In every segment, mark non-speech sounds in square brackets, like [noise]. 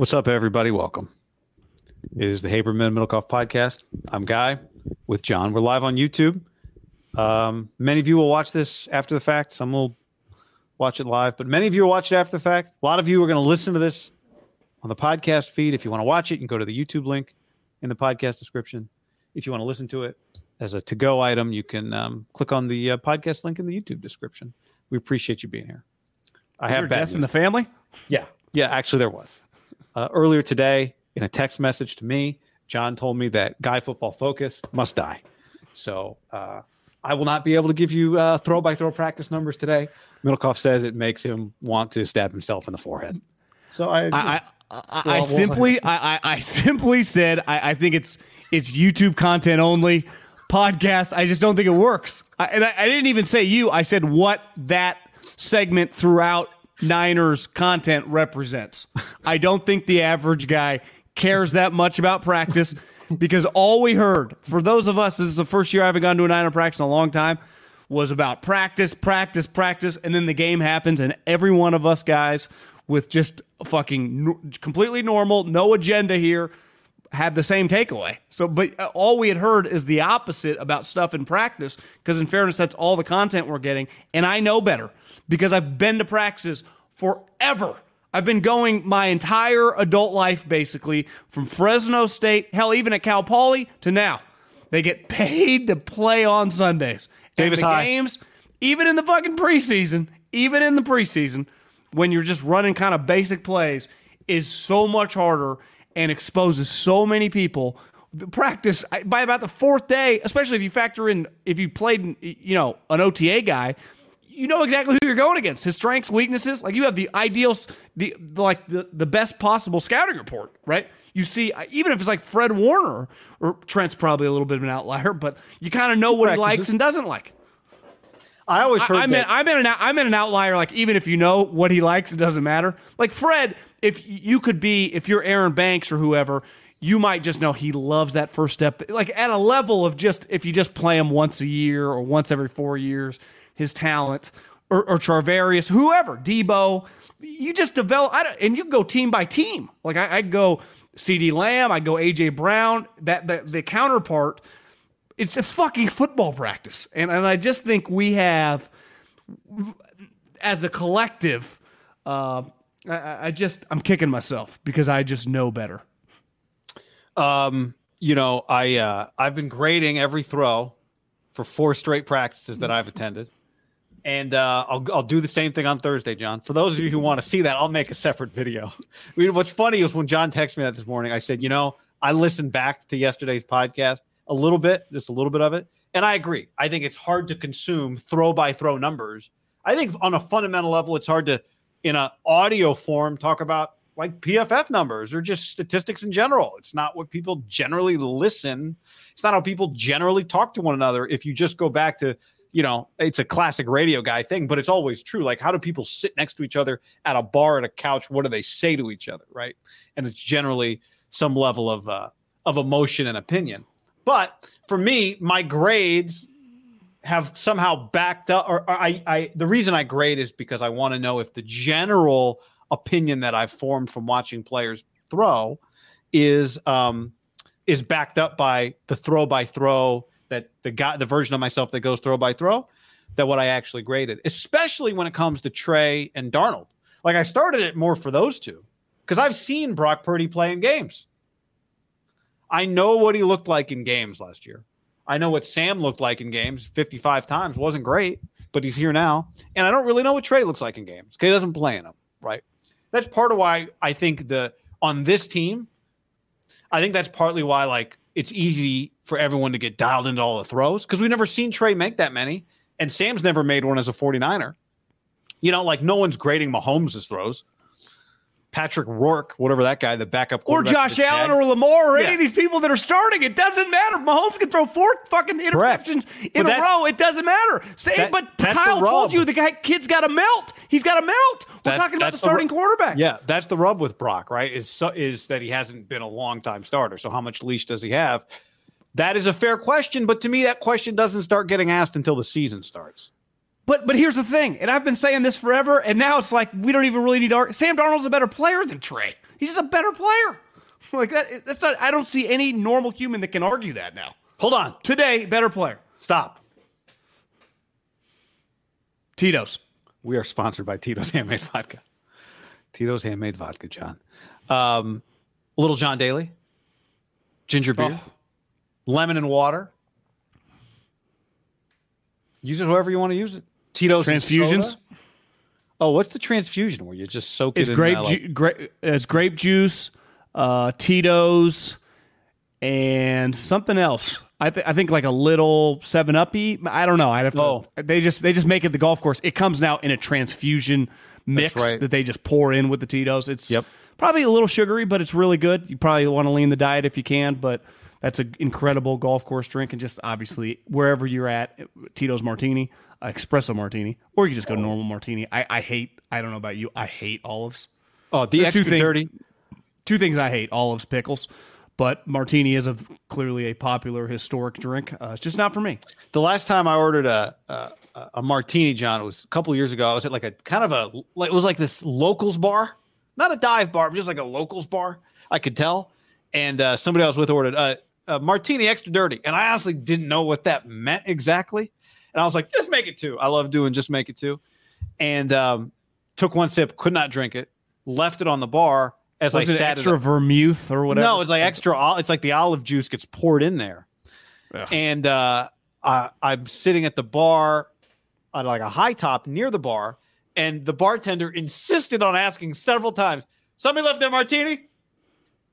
What's up, everybody? Welcome. It is the Haberman Middlekauff podcast. I'm Guy with John. We're live on YouTube. Um, many of you will watch this after the fact. Some will watch it live, but many of you will watch it after the fact. A lot of you are going to listen to this on the podcast feed. If you want to watch it, you can go to the YouTube link in the podcast description. If you want to listen to it as a to go item, you can um, click on the uh, podcast link in the YouTube description. We appreciate you being here. I Is have there bad death news. in the family. Yeah, yeah. Actually, there was uh, earlier today in a text message to me. John told me that Guy Football Focus must die. So uh, I will not be able to give you uh, throw by throw practice numbers today. Middlekauff says it makes him want to stab himself in the forehead. So I, I, I, I, I Well, well, simply, [laughs] I, I, I simply said, I, I think it's it's YouTube content only podcast. I just don't think it works. I, and I, I didn't even say you. I said what that segment throughout Niners content represents. I don't think the average guy cares that much about practice because all we heard for those of us, this is the first year I haven't gone to a Niner practice in a long time, was about practice, practice, practice, and then the game happens, and every one of us guys with just fucking completely normal, no agenda here, had the same takeaway. So, but uh, all we had heard is the opposite about stuff in practice. Because in fairness, that's all the content we're getting, and I know better because I've been to practices forever. I've been going my entire adult life, basically, from Fresno State, hell, even at Cal Poly to now. They get paid to play on Sundays. And Davis the High. games, even in the fucking preseason, even in the preseason, when you're just running kind of basic plays, is so much harder and exposes so many people. The practice by about the fourth day, especially if you factor in if you played, you know, an OTA guy, you know exactly who you're going against. His strengths, weaknesses. Like you have the ideal, the, like the, the best possible scouting report, right? You see, even if it's like Fred Warner or Trent's probably a little bit of an outlier, but you kind of know what he likes and doesn't like. I always heard I, that. in, I'm, in an, I'm in an outlier. Like even if you know what he likes, it doesn't matter. Like Fred, if you could be, if you're Aaron Banks or whoever, you might just know he loves that first step. Like at a level of just if you just play him once a year or once every four years, his talent or, or Charvarius, whoever, Debo, you just develop. I and you go team by team. Like I, I'd go CeeDee Lamb, I go A.J. Brown. That, that the counterpart it's a fucking football practice. And and I just think we have as a collective, uh, I- I, just I'm kicking myself because I just know better. Um, you know, I uh, I've been grading every throw for four straight practices that I've attended, and uh, I'll I'll do the same thing on Thursday, John. For those of you who want to see that, I'll make a separate video. [laughs] I mean, what's funny is when John texted me that this morning, I said, you know, I listened back to yesterday's podcast a little bit, just a little bit of it, and I agree. I think it's hard to consume throw by throw numbers. I think on a fundamental level, it's hard to, in an audio form, talk about like PFF numbers or just statistics in general. It's not what people generally listen. It's not how people generally talk to one another. If you just go back to, you know, it's a classic radio guy thing, but it's always true. Like, how do people sit next to each other at a bar, at a couch? What do they say to each other, right? And it's generally some level of uh, of emotion and opinion. But for me, my grades have somehow backed up or, or I, I the reason I grade is because I want to know if the general opinion that I've formed from watching players throw is um is backed up by the throw by throw that the guy the version of myself that goes throw by throw that what I actually graded, especially when it comes to Trey and Darnold. Like I started it more for those two because I've seen Brock Purdy play in games. I know what he looked like in games last year. I know what Sam looked like in games 55 times. Wasn't great, but he's here now. And I don't really know what Trey looks like in games because he doesn't play in them, right? That's part of why I think the on this team, I think that's partly why like it's easy for everyone to get dialed into all the throws because we've never seen Trey make that many. And Sam's never made one as a 49er. You know, like no one's grading Mahomes' throws. Patrick Rourke, whatever that guy, the backup or Josh Allen or Lamar or yeah. any of these people that are starting. It doesn't matter. Mahomes can throw four fucking interceptions Correct. in a row. It doesn't matter. Say, that, but Kyle told you the guy kid's got to melt. He's got to melt. We're that's, talking about the starting the, quarterback. Yeah, that's the rub with Brock, right? Is is that he hasn't been a long time starter. So how much leash does he have? That is a fair question, but to me, that question doesn't start getting asked until the season starts. But but here's the thing, and I've been saying this forever, and now it's like we don't even really need to. Sam Darnold's a better player than Trey. He's just a better player. [laughs] Like that. That's not. I don't see any normal human that can argue that now. Hold on. Today, better player. Stop. Tito's. We are sponsored by Tito's Handmade Vodka. Tito's Handmade Vodka, John. Um, Little John Daly. Ginger beer. Oh. Lemon and water. Use it however you want to use it. Tito's transfusions. Oh, what's the transfusion where you just soak it's it? Grape in, uh, ju- it's grape juice, uh, Tito's, and something else. I, th- I think like a little Seven Uppy. I don't know. I have to. Oh. They just they just make it the golf course. It comes now in a transfusion mix right. that they just pour in with the Tito's. It's yep. probably a little sugary, but it's really good. You probably want to lean the diet if you can, but that's an incredible golf course drink, and just obviously wherever you're at, Tito's Martini, espresso martini, or you can just go normal martini. I, I hate. I don't know about you. I hate olives. Oh, the extra two things, dirty. Two things I hate: olives, pickles. But martini is a clearly a popular historic drink. Uh, it's just not for me. The last time I ordered a, a, a martini, John, it was a couple years ago. I was at like a kind of a like it was like this locals bar, not a dive bar, but just like a locals bar. I could tell, and uh, somebody I was with ordered uh, a martini extra dirty, and I honestly didn't know what that meant exactly. And I was like, just make it two. I love doing just make it two. And um, took one sip, could not drink it, left it on the bar as Was I it sat extra vermouth or whatever. No, it's like extra. It's like the olive juice gets poured in there, Ugh. and uh, I, I'm sitting at the bar on like a high top near the bar, and the bartender insisted on asking several times, "Somebody left their martini?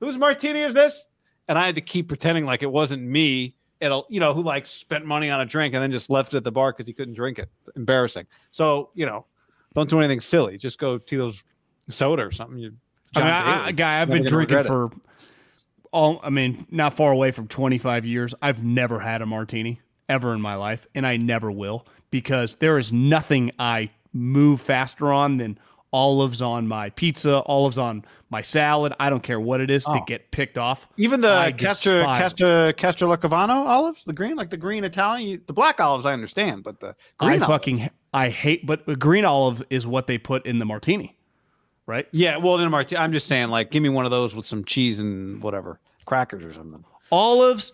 Whose martini is this?" And I had to keep pretending like it wasn't me it'll you know who like spent money on a drink and then just left it at the bar because he couldn't drink it. It's embarrassing. So you know, don't do anything silly. Just go to those soda or something. You, I mean, I, I, guy, I've been drinking for all. I mean, not far away from 25 years. I've never had a martini ever in my life, and I never will because there is nothing I move faster on than olives on my pizza, olives on my salad. I don't care what it is oh. to get picked off. Even the Castor Castor Castrolacavano olives, the green, like the green Italian, the black olives, I understand, but the green I fucking I hate. But the green olive is what they put in the martini, right? Yeah, well, in a martini, I'm just saying, like, give me one of those with some cheese and whatever crackers or something. Olives,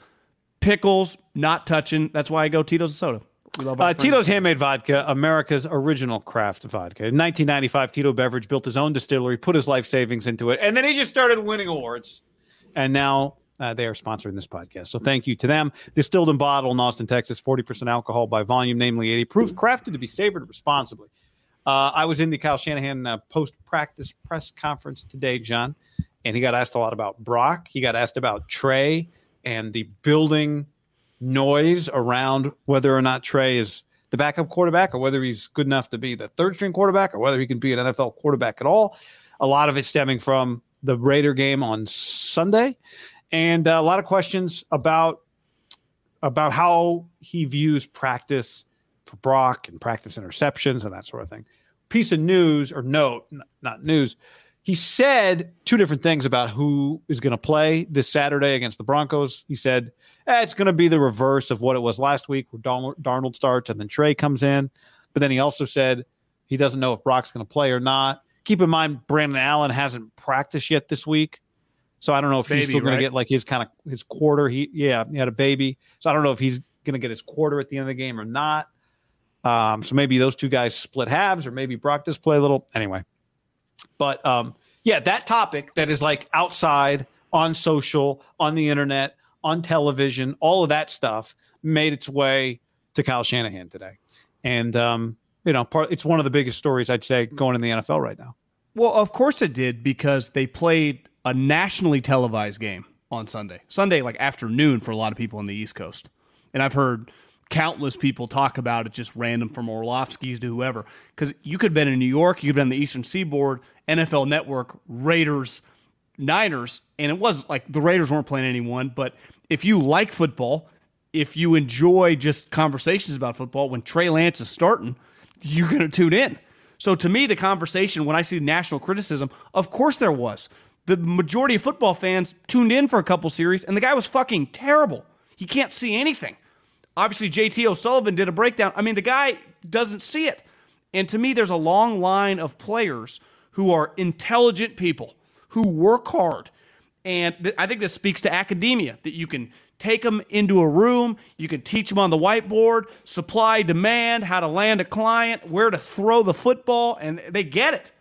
pickles, not touching. That's why I go Tito's and soda. Uh, Tito's Handmade Vodka, America's original craft vodka. In 1995, Tito Beveridge built his own distillery, put his life savings into it, and then he just started winning awards. And now uh, they are sponsoring this podcast. So thank you to them. Distilled and bottled in Austin, Texas, 40% alcohol by volume, namely 80 proof, crafted to be savored responsibly. Uh, I was in the Kyle Shanahan uh, post practice press conference today, John, and he got asked a lot about Brock. He got asked about Trey and the building noise around whether or not Trey is the backup quarterback or whether he's good enough to be the third string quarterback or whether he can be an NFL quarterback at all. A lot of it stemming from the Raider game on Sunday and uh, a lot of questions about about how he views practice for Brock and practice interceptions and that sort of thing. Piece of news or note, not news. He said two different things about who is going to play this Saturday against the Broncos. He said eh, it's going to be the reverse of what it was last week, where Darnold starts and then Trey comes in. But then he also said he doesn't know if Brock's going to play or not. Keep in mind, Brandon Allen hasn't practiced yet this week, so I don't know if baby, he's still going right? to get like his kind of his quarter. He yeah, he had a baby, so I don't know if he's going to get his quarter at the end of the game or not. Um, so maybe those two guys split halves, or maybe Brock does play a little. Anyway, But um, yeah, that topic that is like outside on social, on the internet, on television, all of that stuff made its way to Kyle Shanahan today. And um, you know, part it's one of the biggest stories I'd say going in the NFL right now. Well, of course it did because they played a nationally televised game on Sunday. Sunday, like afternoon for a lot of people on the East Coast. And I've heard countless people talk about it, just random from Orlovsky's to whoever. Because you could have been in New York, you could have been on the Eastern Seaboard, NFL Network, Raiders, Niners, and it was like the Raiders weren't playing anyone. But if you like football, if you enjoy just conversations about football, when Trey Lance is starting, you're going to tune in. So to me, the conversation when I see national criticism, of course there was. The majority of football fans tuned in for a couple series, and the guy was fucking terrible. He can't see anything. Obviously, JT O'Sullivan did a breakdown. I mean, the guy doesn't see it. And to me, there's a long line of players who are intelligent people who work hard. And th- I think this speaks to academia that you can take them into a room, you can teach them on the whiteboard, supply, demand, how to land a client, where to throw the football, and they get it.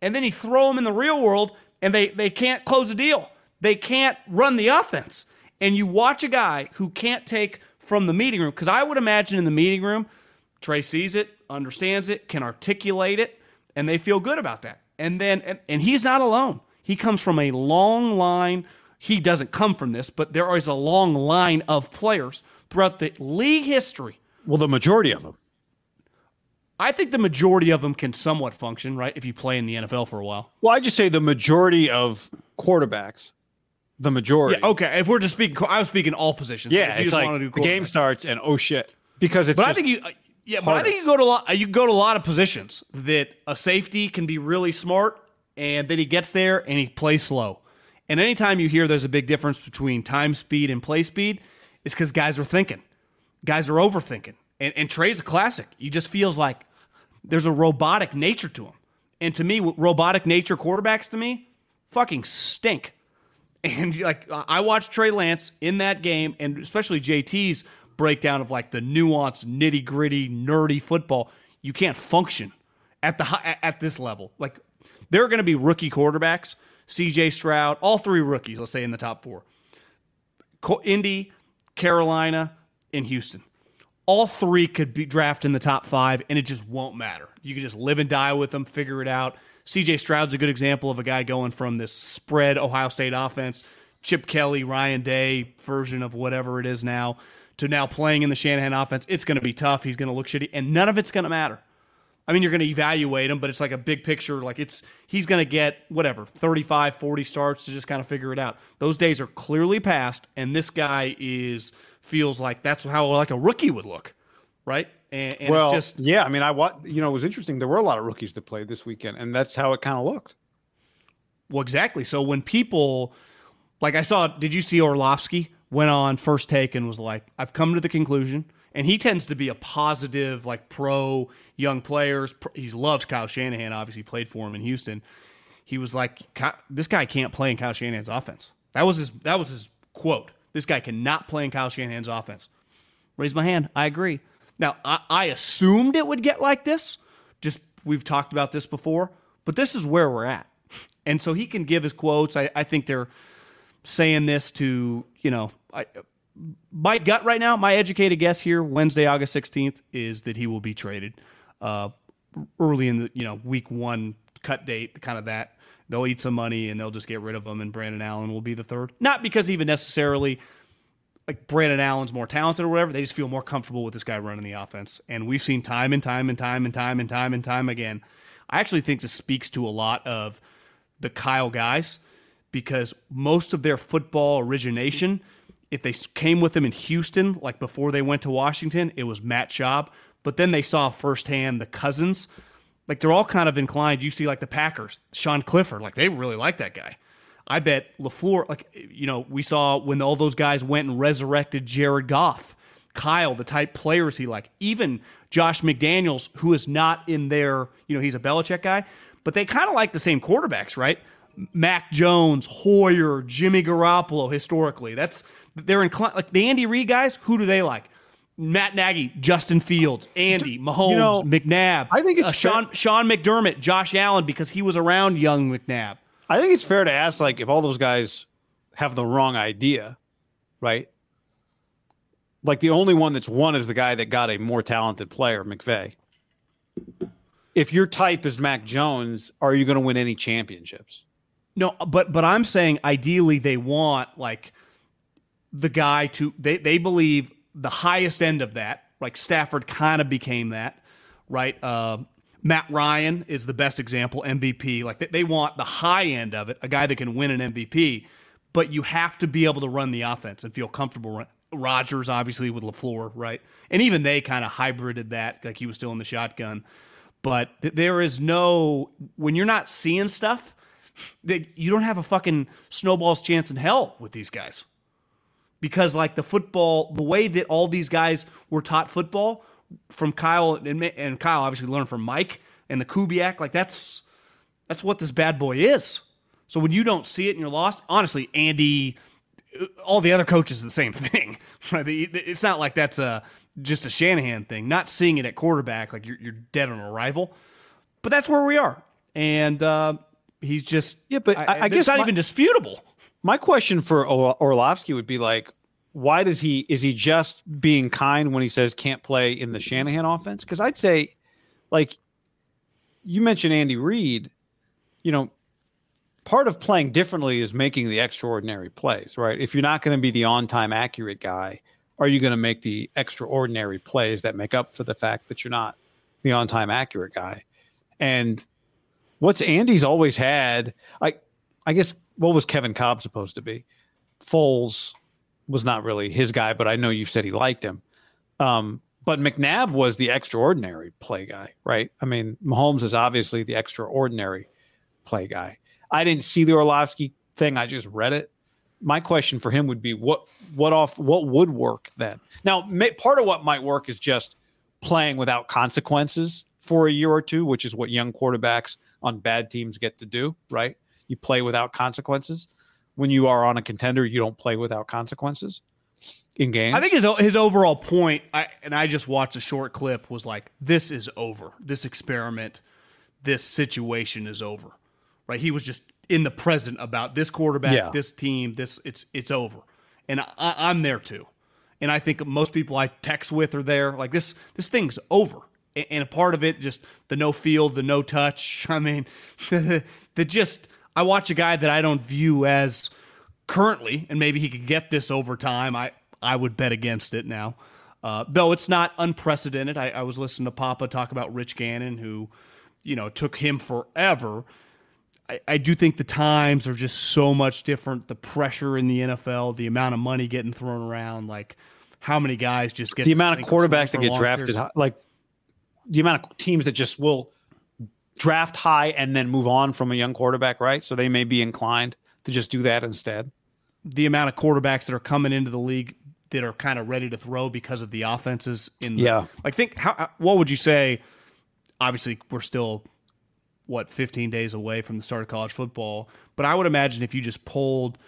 And then you throw them in the real world and they, they can't close a deal. They can't run the offense. And you watch a guy who can't take from the meeting room, because I would imagine in the meeting room, Trey sees it, understands it, can articulate it, and they feel good about that. And then, and, and he's not alone. He comes from a long line. He doesn't come from this, but there is a long line of players throughout the league history. Well, the majority of them. I think the majority of them can somewhat function, right? If you play in the NFL for a while. Well, I just say the majority of quarterbacks. The majority. Yeah, okay. If we're just speaking, I was speaking all positions. Yeah, it's like the game starts and oh shit, because it's. But I think you, uh, yeah, harder. but I think you go to a lot. You go to a lot of positions that a safety can be really smart, and then he gets there and he plays slow. And anytime you hear there's a big difference between time speed and play speed, it's because guys are thinking, guys are overthinking. And, and Trey's a classic. He just feels like there's a robotic nature to him. And to me, robotic nature quarterbacks to me fucking stink. [laughs] And like I watched Trey Lance in that game, and especially JT's breakdown of like the nuanced, nitty gritty, nerdy football. You can't function at the at this level. Like there are going to be rookie quarterbacks, C.J. Stroud, all three rookies. Let's say in the top four. Indy, Carolina, and Houston all three could be drafted in the top five, and it just won't matter. You can just live and die with them, figure it out. CJ Stroud's a good example of a guy going from this spread Ohio State offense, Chip Kelly, Ryan Day version of whatever it is now, to now playing in the Shanahan offense. It's going to be tough. He's going to look shitty, and none of it's going to matter. I mean, you're going to evaluate him, but it's like a big picture. Like it's he's going to get whatever 35, 40 starts to just kind of figure it out. Those days are clearly past, and this guy is feels like that's how like a rookie would look, right? And, and well, just yeah. I mean, I what you know it was interesting. There were a lot of rookies that played this weekend, and that's how it kind of looked. Well, exactly. So when people like I saw, did you see Orlovsky went on first take and was like, "I've come to the conclusion." And he tends to be a positive, like pro young players. He loves Kyle Shanahan. Obviously, played for him in Houston. He was like, "This guy can't play in Kyle Shanahan's offense." That was his. That was his quote. This guy cannot play in Kyle Shanahan's offense. Raise my hand. I agree. Now, I, I assumed it would get like this. Just we've talked about this before, but this is where we're at. And so he can give his quotes. I, I think they're saying this to, you know, I, my gut right now, my educated guess here, Wednesday, August 16th, is that he will be traded uh, early in the, you know, week one cut date, kind of that they'll eat some money and they'll just get rid of him, and Brandon Allen will be the third. Not because even necessarily like Brandon Allen's more talented or whatever. They just feel more comfortable with this guy running the offense. And we've seen time and time and time and time and time and time again. I actually think this speaks to a lot of the Kyle guys because most of their football origination, if they came with them in Houston, like before they went to Washington, it was Matt Schaub. But then they saw firsthand the cousins like they're all kind of inclined. You see, like the Packers, Sean Clifford, like they really like that guy. I bet LaFleur, like you know, we saw when all those guys went and resurrected Jared Goff, Kyle, the type players he like, even Josh McDaniels, who is not in there, you know, he's a Belichick guy, but they kind of like the same quarterbacks, right? Mac Jones, Hoyer, Jimmy Garoppolo, historically, that's they're inclined like the Andy Reid guys. Who do they like? Matt Nagy, Justin Fields, Andy, Mahomes, You know, McNabb. I think it's uh, Sean Sean McDermott, Josh Allen, because he was around young McNabb. I think it's fair to ask, like, if all those guys have the wrong idea, right? Like the only one that's won is the guy that got a more talented player, McVay. If your type is Mac Jones, are you going to win any championships? No, but but I'm saying ideally they want like the guy to they they believe the highest end of that. Like Stafford kind of became that, right? Uh, Matt Ryan is the best example, MVP. Like they, they want the high end of it, a guy that can win an MVP, but you have to be able to run the offense and feel comfortable. Run. Rodgers, obviously, with LaFleur, right? And even they kind of hybrided that, like he was still in the shotgun. But th- there is no, when you're not seeing stuff, that you don't have a fucking snowball's chance in hell with these guys. Because, like, the football, the way that all these guys were taught football from Kyle, and, and Kyle obviously learned from Mike and the Kubiak, like, that's that's what this bad boy is. So when you don't see it and you're lost, honestly, Andy, all the other coaches the same [laughs] thing. Right? It's not like that's a just a Shanahan thing. Not seeing it at quarterback, like you're you're dead on arrival. But that's where we are, and uh, he's just Yeah, but I- I it's guess not my- even disputable. My question for Orlovsky would be like, why does he is he just being kind when he says can't play in the Shanahan offense? Because I'd say, like, you mentioned Andy Reid, you know, part of playing differently is making the extraordinary plays, right? If you're not going to be the on time accurate guy, are you going to make the extraordinary plays that make up for the fact that you're not the on time accurate guy? And what's Andy's always had, like, I guess what was Kevin Kolb supposed to be? Foles was not really his guy, but I know you said he liked him. Um, but McNabb was the extraordinary play guy, right? I mean, Mahomes is obviously the extraordinary play guy. I didn't see the Orlovsky thing; I just read it. My question for him would be what what off what would work then? Now, ma- part of what might work is just playing without consequences for a year or two, which is what young quarterbacks on bad teams get to do, right? You play without consequences. When you are on a contender, you don't play without consequences in games. I think his his overall point, I, and I just watched a short clip, was like, "This is over. This experiment, this situation is over." Right? He was just in the present about this quarterback, Yeah. this team, this it's it's over, and I, I'm there too. And I think most people I text with are there. Like this this thing's over. And a part of it, just the no feel, the no touch. [laughs] I mean, [laughs] the just I watch a guy that I don't view as currently, and maybe he could get this over time. I I would bet against it now, uh, though it's not unprecedented. I, I was listening to Papa talk about Rich Gannon, who you know took him forever. I, I do think the times are just so much different. The pressure in the NFL, the amount of money getting thrown around, like how many guys just get the amount of quarterbacks that get drafted, like the amount of teams that just will draft high and then move on from a young quarterback, right? So they may be inclined to just do that instead. the amount of quarterbacks that are coming into the league that are kind of ready to throw because of the offenses in the Yeah. like think how uh, what would you say obviously we're still what 15 days away from the start of college football but I would imagine if you just pulled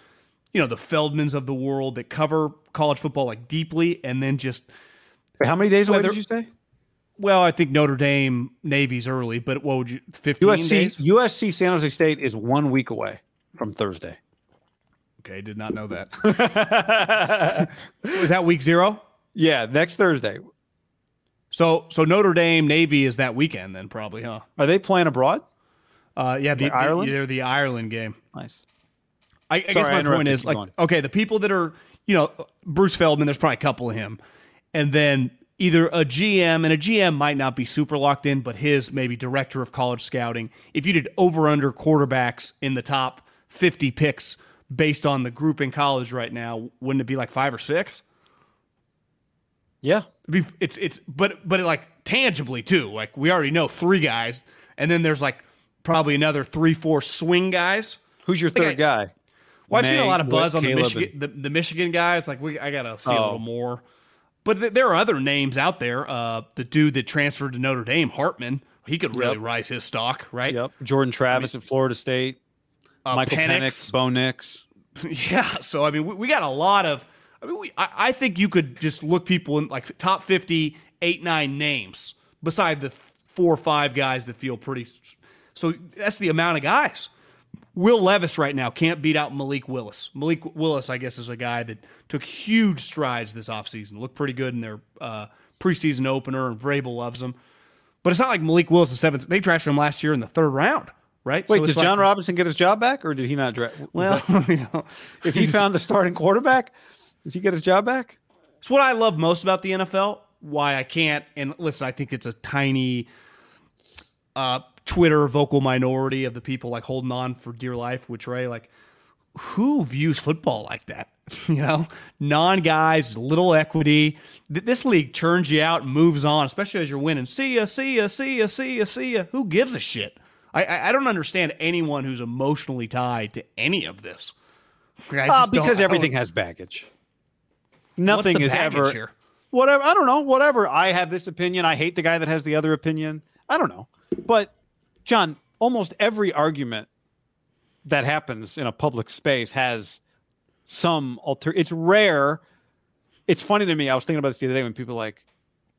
you know the Feldmans of the world that cover college football like deeply and then just how many days away did you say? Well I think Notre Dame Navy's early but what would you 15 USC days USC San Jose State is one week away from Thursday. okay did not know that [laughs] was that week 0 Yeah, next Thursday. so so Notre Dame Navy is that weekend then probably huh Are they playing abroad? Uh, yeah, the, Ireland? They're the Ireland game. Nice. I, I Sorry, guess I my point is like, going. okay, the people that are, you know, Bruce Feldman. There's probably a couple of him, and then either a GM and a GM might not be super locked in, but his maybe director of college scouting. If you did over under quarterbacks in the top 50 picks based on the group in college right now, wouldn't it be like five or six? Yeah. It'd be, it's it's but but like tangibly too. Like we already know three guys, and then there's like probably another three, four swing guys. Who's your third I- guy? Well, I've seen a lot of buzz Whit, on the Caleb, Michigan the, the Michigan guys. Like we, I gotta see a Oh. little more. But th- there are other names out there. Uh, the dude that transferred to Notre Dame, Hartman, he could really Yep. rise his stock, right? Yep. Jordan Travis at Florida State. Uh, Michael Penix. Penix, Bo Nix. [laughs] yeah. So I mean, we, we got a lot of I mean, we, I, I think you could just look people in like top 50, eight, nine names beside the four or five guys that feel pretty. So that's the amount of guys. Will Levis right now can't beat out Malik Willis. Malik Willis, I guess, is a guy that took huge strides this offseason. Looked pretty good in their uh, preseason opener, and Vrabel loves him. But it's not like Malik Willis the seventh. They drafted him last year in the third round, right? Wait, So does like- Jon Robinson get his job back, or did he not draft? [laughs] Well, [laughs] you know, if he found the starting quarterback, does he get his job back? It's what I love most about the NFL. Why I can't and listen, I think it's a tiny uh, Twitter vocal minority of the people like holding on for dear life, which Ray like who views football like that? [laughs] You know, non guys, little equity. Th- This league turns you out and moves on, especially as you're winning. See ya, see ya, see ya, see ya, see ya. Who gives a shit? I, I, don't understand anyone who's emotionally tied to any of this. Uh, because everything has baggage. Nothing is baggage ever here? whatever. I don't know. Whatever. I have this opinion. I hate the guy that has the other opinion. I don't know. But John, almost every argument that happens in a public space has some alter. It's rare. It's funny to me. I was thinking about this the other day when people are like,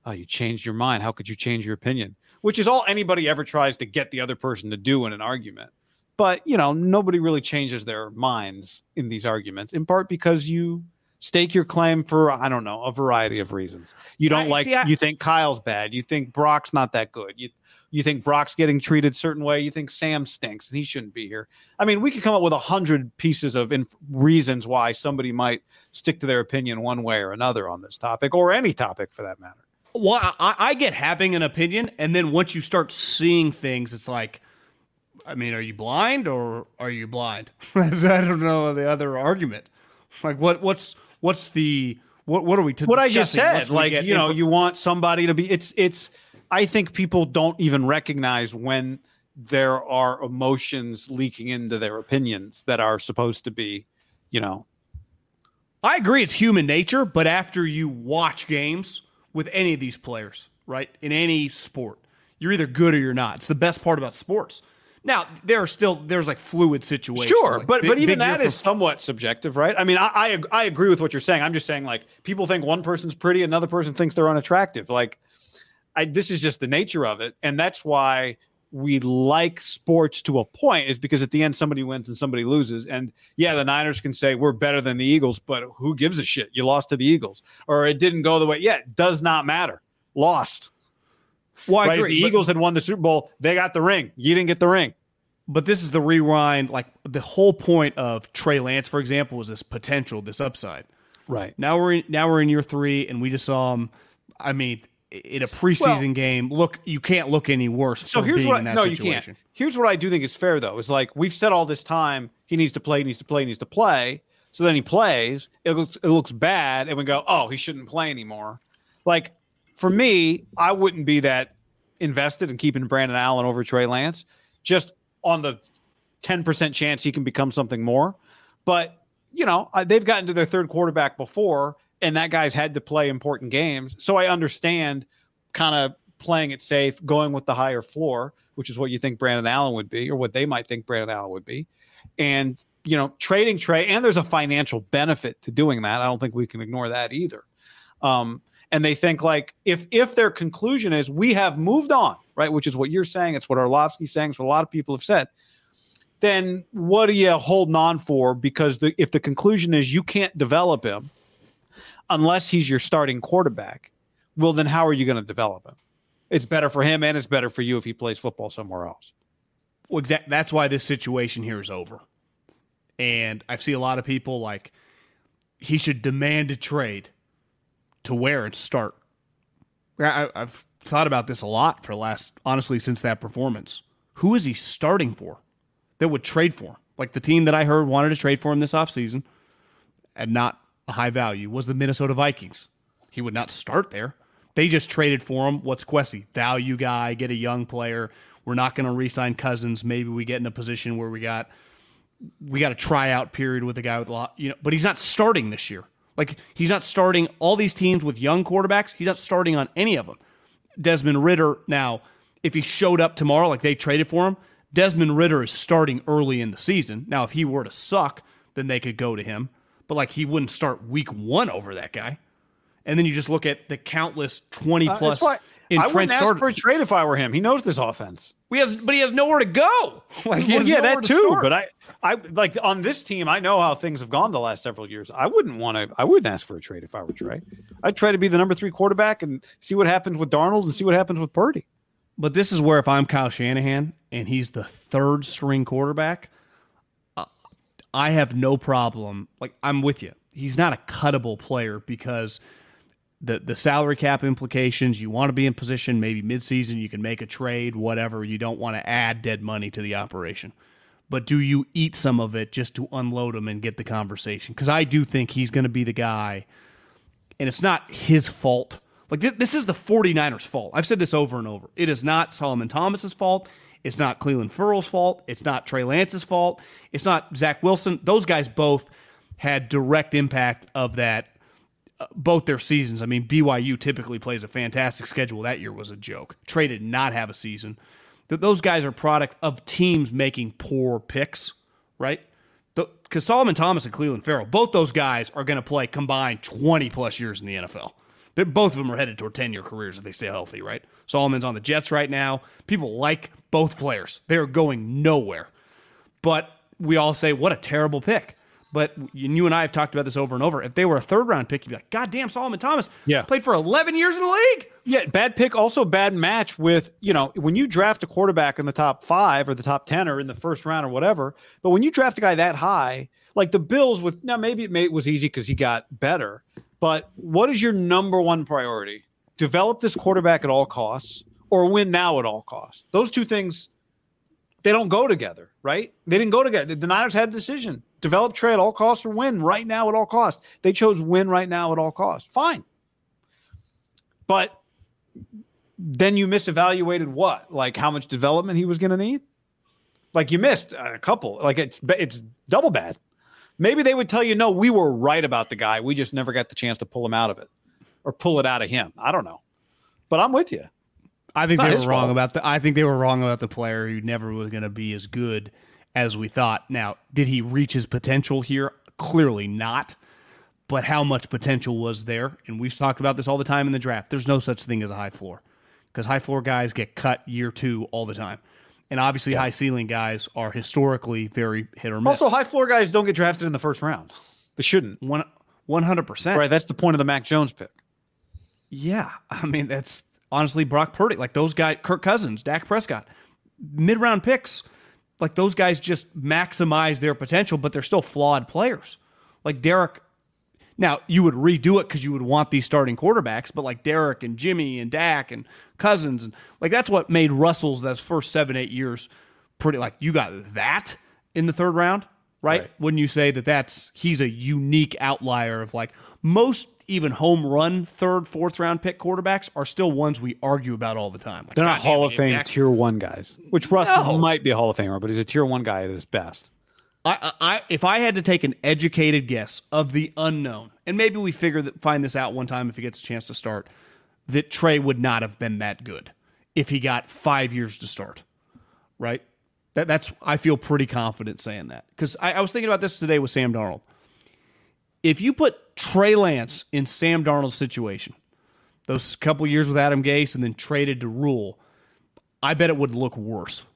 "Oh, you changed your mind. How could you change your opinion?" Which is all anybody ever tries to get the other person to do in an argument. But you know, nobody really changes their minds in these arguments. In part because you stake your claim for I don't know a variety of reasons. You don't I- like. see, I- you think Kyle's bad. You think Brock's not that good. You you think Brock's getting treated a certain way. You think Sam stinks and he shouldn't be here. I mean, we could come up with a hundred pieces of inf- reasons why somebody might stick to their opinion one way or another on this topic, or any topic for that matter. Well, I, I get having an opinion, and then once you start seeing things, it's like, I mean, are you blind or are you blind? [laughs] I don't know the other argument. Like, what what's what's the what what are we? what I just said. Like you know, info- you want somebody to be. It's it's. I think people don't even recognize when there are emotions leaking into their opinions that are supposed to be, you know. I agree, it's human nature, but after you watch games with any of these players, right, in any sport, you're either good or you're not. It's the best part about sports. Now, there are still there's like fluid situations. Sure, like but big- but even that is year that for is somewhat subjective, right? I mean, I, I I agree with what you're saying. I'm just saying, like, people think one person's pretty, another person thinks they're unattractive. Like, I this is just the nature of it, and that's why we like sports to a point. Is because at the end somebody wins and somebody loses, and yeah, the Niners can say we're better than the Eagles, but who gives a shit? You lost to the Eagles, or it didn't go the way. Yeah, it does not matter. Lost. Well, right? The Eagles had won the Super Bowl, they got the ring. You didn't get the ring. But this is the rewind. Like the whole point of Trey Lance, for example, was this potential, this upside. Right. Now we're in, now we're in year three, and we just saw him. I mean, in a preseason Well- game, look, you can't look any worse. So here's being what in I, that no, situation. you can't. Here's what I do think is fair though. Is like we've said all this time he needs to play, he needs to play, he needs to play. So then he plays. It looks it looks bad, and we go, oh, he shouldn't play anymore. Like for me, I wouldn't be that invested in keeping Brandon Allen over Trey Lance, just on the ten percent chance he can become something more. But you know, they've gotten to their third quarterback before, and that guy's had to play important games. So I understand kind of playing it safe, going with the higher floor, which is what you think Brandon Allen would be, or what they might think Brandon Allen would be. And, you know, trading Trey, and there's a financial benefit to doing that. I don't think we can ignore that either. Um, and they think like if if their conclusion is we have moved on, right, which is what you're saying, it's what Orlovsky's saying, it's what a lot of people have said. Then what are you holding on for? Because the, if the conclusion is you can't develop him unless he's your starting quarterback, well, then how are you going to develop him? It's better for him and it's better for you if he plays football somewhere else. Well, exact, that's why this situation here is over. And I see a lot of people like he should demand a trade to where and start. I, I've thought about this a lot for the last, honestly, since that performance. Who is he starting for that would trade for him? Like the team that I heard wanted to trade for him this offseason and not a high value was the Minnesota Vikings. He would not start there. They just traded for him. What's Kwesi? Value guy, get a young player. We're not going to re-sign Cousins. Maybe we get in a position where we got we got a tryout period with a guy with a lot, you know, but he's not starting this year. Like he's not starting all these teams with young quarterbacks. He's not starting on any of them. Desmond Ridder now, if he showed up tomorrow like they traded for him, Desmond Ridder is starting early in the season. Now if he were to suck, then they could go to him. But like he wouldn't start week one over that guy. And then you just look at the countless 20 Uh, plus why I wouldn't ask starters. for a trade if I were him. He knows this offense. He has, but he has nowhere to go. [laughs] Like, Well, yeah, that to too. start. But I, I like on this team. I know how things have gone the last several years. I wouldn't want to. I wouldn't ask for a trade if I were Trey. I'd try to be the number three quarterback and see what happens with Darnold and see what happens with Purdy. But this is where if I'm Kyle Shanahan and he's the third string quarterback, uh, I have no problem. Like I'm with you. He's not a cuttable player because the the salary cap implications. You want to be in position. Maybe midseason you can make a trade. Whatever. You don't want to add dead money to the operation. But do you eat some of it just to unload him and get the conversation? Because I do think he's going to be the guy and it's not his fault. Like th- this is the 49ers' fault. I've said this over and over. It is not Solomon Thomas's fault. It's not Clelin Ferrell's fault. It's not Trey Lance's fault. It's not Zach Wilson. Those guys both had direct impact of that uh, both their seasons. I mean, BYU typically plays a fantastic schedule. That year was a joke. Trey did not have a season. Th- those guys are product of teams making poor picks, right? Because Solomon Thomas and Clelin Ferrell, both those guys are going to play combined 20 plus years in the NFL. They're, both of them are headed toward 10 year careers if they stay healthy, right? Solomon's on the Jets right now. People like both players. They are going nowhere. But we all say, what a terrible pick. But you and I have talked about this over and over. If they were a third round pick, you'd be like, God damn, Solomon Thomas Yeah. played for 11 years in the league. Yeah, bad pick, also bad match with, you know, when you draft a quarterback in the top five or the top 10 or in the first round or whatever, but when you draft a guy that high, like the Bills with, now maybe it, may, it was easy because he got better, but what is your number one priority? Develop this quarterback at all costs or win now at all costs. Those two things, they don't go together, right? They didn't go together. The Niners had a decision develop Trey at all costs or win right now at all costs. They chose win right now at all costs. Fine. But then you misevaluated what? Like how much development he was going to need? Like you missed a couple. Like it's it's double bad. Maybe they would tell you, no, we were right about the guy. We just never got the chance to pull him out of it or pull it out of him. I don't know. But I'm with you. I think they were wrong fault. about the. I think they were wrong about the player who never was going to be as good as we thought. Now, did he reach his potential here? Clearly not. But how much potential was there? And we've talked about this all the time in the draft. There's no such thing as a high floor because high floor guys get cut year two all the time. And obviously, high ceiling guys are historically very hit or miss. Also, high floor guys don't get drafted in the first round. They shouldn't. one one hundred percent. Right. That's the point of the Mac Jones pick. Yeah, I mean that's honestly Brock Purdy, like those guys, Kirk Cousins, Dak Prescott, mid round picks, like those guys just maximize their potential, but they're still flawed players. Like Derek. Now you would redo it because you would want these starting quarterbacks, but like Derek and Jimmy and Dak and Cousins and like that's what made Russell's those first seven eight years pretty. Like you got that in the third round, right? Right. Wouldn't you say that that's he's a unique outlier of like most even home run third, fourth round pick quarterbacks are still ones we argue about all the time. Like, They're not Hall of Fame Dak- tier one guys, which Russ No. might be a Hall of Famer, but he's a tier one guy at his best. I, I, if I had to take an educated guess of the unknown, and maybe we figure that find this out one time if he gets a chance to start, that Trey would not have been that good if he got five years to start, right? That, that's I feel pretty confident saying that because I, I was thinking about this today with Sam Darnold. If you put Trey Lance in Sam Darnold's situation, those couple years with Adam Gase and then traded to Rhule, I bet it would look worse.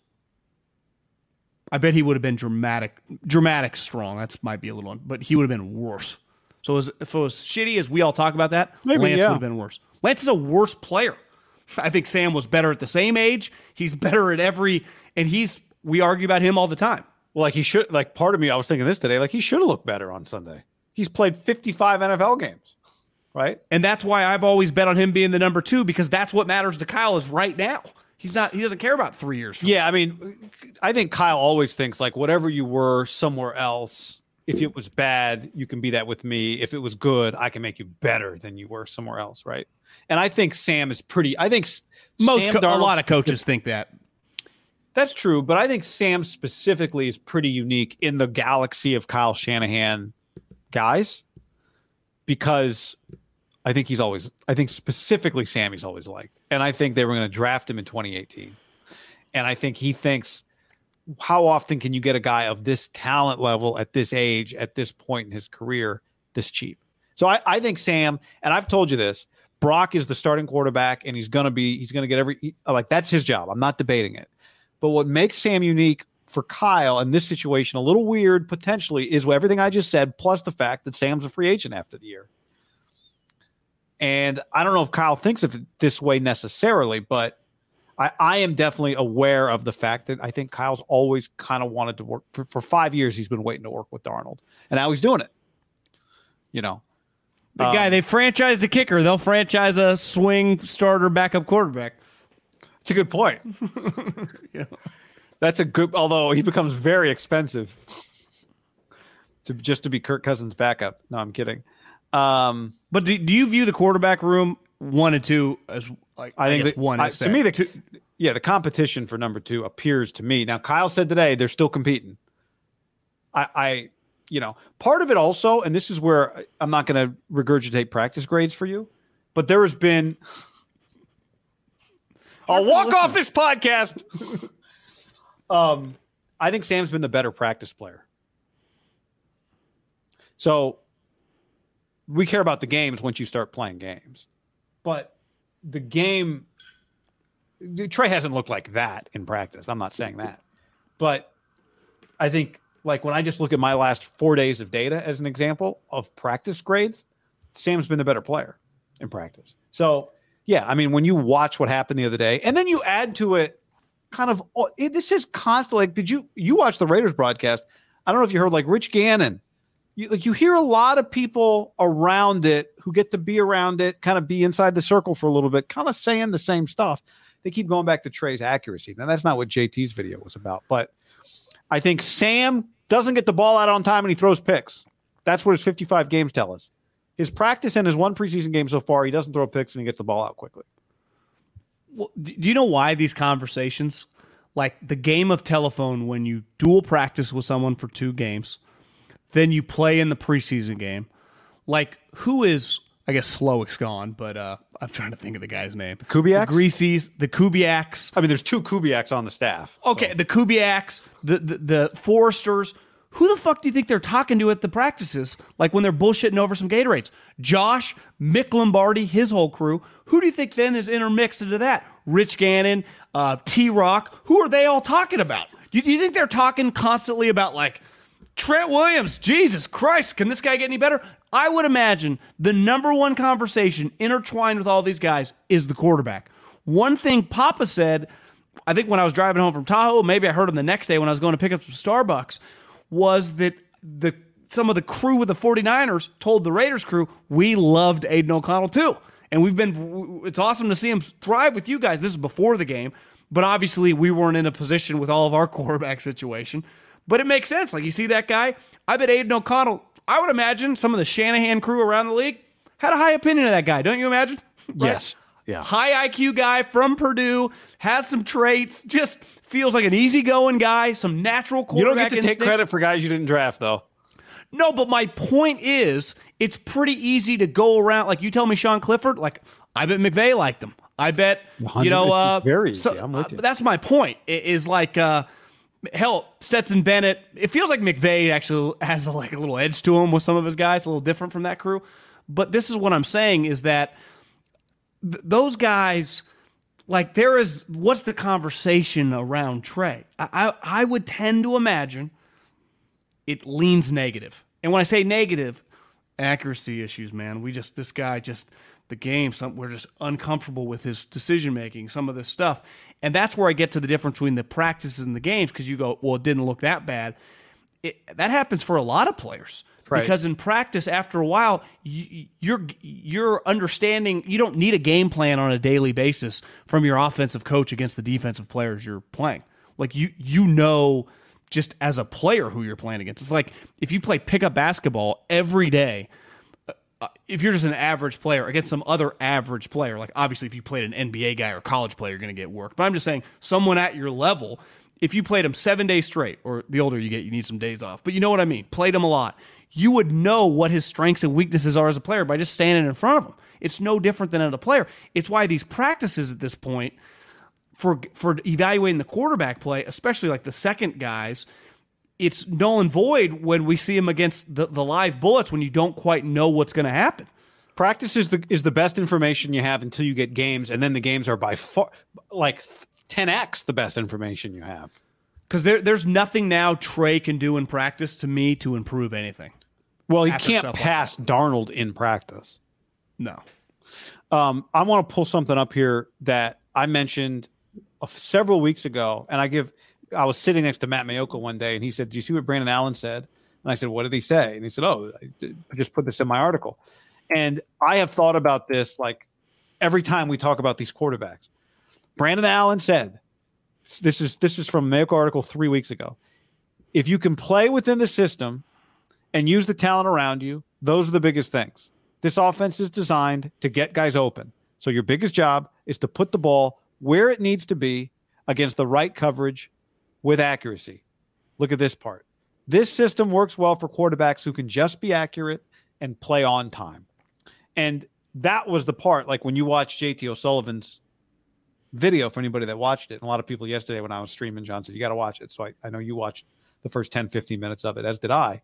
I bet he would have been dramatic, dramatic strong. That's might be a little, on but he would have been worse. So as, if it was shitty as we all talk about that, Maybe, Lance yeah. would have been worse. Lance is a worse player. I think Sam was better at the same age. He's better at every, and he's. We argue about him all the time. Well, like he should, like part of me, I was thinking this today, like he should have looked better on Sunday. He's played 55 NFL games, right? And that's why I've always bet on him being the number two because that's what matters to Kyle is right now. He's not. He doesn't care about three years. From Yeah, I mean, I think Kyle always thinks like whatever you were somewhere else, if it was bad, you can be that with me. If it was good, I can make you better than you were somewhere else, right? And I think Sam is pretty. I think Most co- a lot of coaches think that. That's true, but I think Sam specifically is pretty unique in the galaxy of Kyle Shanahan guys because I think he's always I think specifically Sammy's always liked. And I think they were going to draft him in 2018. And I think he thinks how often can you get a guy of this talent level at this age, at this point in his career, this cheap? So I, I think Sam, and I've told you this, Brock is the starting quarterback, and he's gonna be he's gonna get every like that's his job. I'm not debating it. But what makes Sam unique for Kyle in this situation a little weird potentially is everything I just said, plus the fact that Sam's a free agent after the year. And I don't know if Kyle thinks of it this way necessarily, but I, I am definitely aware of the fact that I think Kyle's always kind of wanted to work for, for, five years. He's been waiting to work with Darnold, and now he's doing it. You know, the um, guy they franchised a kicker, they'll franchise a swing starter backup quarterback. It's a good point. [laughs] yeah. That's a good. Although he becomes very expensive to just to be Kirk Cousins' backup. No, I'm kidding. Um, but do, do you view the quarterback room one and two as like I, I think that, one I, to me the two, yeah the competition for number two appears to me now. Kyle said today they're still competing. I, I you know part of it also, and this is where I'm not going to regurgitate practice grades for you, but there has been. I'll walk off this podcast. [laughs] um, I think Sam's been the better practice player. So we care about the games once you start playing games. But the game, Trey hasn't looked like that in practice. I'm not saying that. But I think, like, when I just look at my last four days of data as an example of practice grades, Sam's been the better player in practice. So, yeah, I mean, when you watch what happened the other day, and then you add to it kind of, it, this is constant. Like, did you, you watch the Raiders broadcast? I don't know if you heard, like, Rich Gannon you, like you hear a lot of people around it who get to be around it, kind of be inside the circle for a little bit, kind of saying the same stuff. They keep going back to Trey's accuracy. Now that's not what JT's video was about, but I think Sam doesn't get the ball out on time and he throws picks. That's what his 55 games tell us. His practice in his one preseason game so far, he doesn't throw picks and he gets the ball out quickly. Well, do you know why these conversations, like the game of telephone, when you dual practice with someone for two games, then you play in the preseason game. Like who is I guess Slowik's gone, but uh, I'm trying to think of the guy's name. The Kubiaks? The Grieses, the Kubiaks. I mean, there's two Kubiaks on the staff. Okay, so. the Kubiaks, the, the the Foersters. Who the fuck do you think they're talking to at the practices? Like when they're bullshitting over some Gatorades? Josh, Mick Lombardi, his whole crew. Who do you think then is intermixed into that? Rich Gannon, uh, T Rock. Who are they all talking about? Do you, you think they're talking constantly about like Trent Williams, Jesus Christ, can this guy get any better? I would imagine the number one conversation intertwined with all these guys is the quarterback. One thing Papa said, I think when I was driving home from Tahoe, maybe I heard him the next day when I was going to pick up some Starbucks, was that the some of the crew with the 49ers told the Raiders crew, we loved Aidan O'Connell too. And we've been, it's awesome to see him thrive with you guys. This is before the game, but obviously we weren't in a position with all of our [laughs] quarterback situation. But it makes sense. Like you see that guy. I bet Aidan O'Connell. I would imagine some of the Shanahan crew around the league had a high opinion of that guy. Don't you imagine? [laughs] Right? Yes. Yeah. High IQ guy from Purdue has some traits. Just feels like an easygoing guy. Some natural quarterback. You don't get to instincts. take credit for guys you didn't draft, though. No, but my point is, it's pretty easy to go around. Like you tell me, Sean Clifford. Like I bet McVay liked him. I bet you know. Uh, very easy. So, I'm with you. Uh, that's my point. Is like. Uh, hell, Stetson Bennett. It feels like McVay actually has a, like a little edge to him with some of his guys, a little different from that crew. But this is what I'm saying is that th- those guys, like, there is what's the conversation around Trey? I, I, I would tend to imagine it leans negative. And when I say negative, accuracy issues, man. We just this guy just the game. Some we're just uncomfortable with his decision making. Some of this stuff, and that's where I get to the difference between the practices and the games because you go, well, it didn't look that bad. It, that happens for a lot of players. Right. Because in practice, after a while, you, you're you're understanding. You don't need a game plan on a daily basis from your offensive coach against the defensive players you're playing. Like you you know just as a player who you're playing against. It's like if you play pickup basketball every day uh, if you're just an average player against some other average player, like obviously if you played an NBA guy or college player, you're going to get work. But I'm just saying, someone at your level, if you played him seven days straight, or the older you get, you need some days off. But you know what I mean? Played him a lot. You would know what his strengths and weaknesses are as a player by just standing in front of him. It's no different than at a player. It's why these practices at this point for for evaluating the quarterback play, especially like the second guys, it's null and void when we see him against the, the live bullets when you don't quite know what's going to happen. Practice is the is the best information you have until you get games, and then the games are by far like 10x the best information you have. Because there, there's nothing now Trey can do in practice to me to improve anything. Well, he can't stuff like pass Darnold in practice. No. Um, I want to pull something up here that I mentioned several weeks ago, and I give. I was sitting next to Matt Maiocco one day, and he said, "Do you see what Brandon Allen said?" And I said, "What did he say?" And he said, "Oh, I just put this in my article." And I have thought about this like every time we talk about these quarterbacks. Brandon Allen said, "This is this is from Maiocco article three weeks ago. If you can play within the system and use the talent around you, those are the biggest things." This offense is designed to get guys open. So your biggest job is to put the ball where it needs to be against the right coverage with accuracy. Look at this part. This system works well for quarterbacks who can just be accurate and play on time. And that was the part like when you watch JT O'Sullivan's video for anybody that watched it. And a lot of people yesterday when I was streaming, John said, You got to watch it. So I, I know you watched the first 10, 15 minutes of it, as did I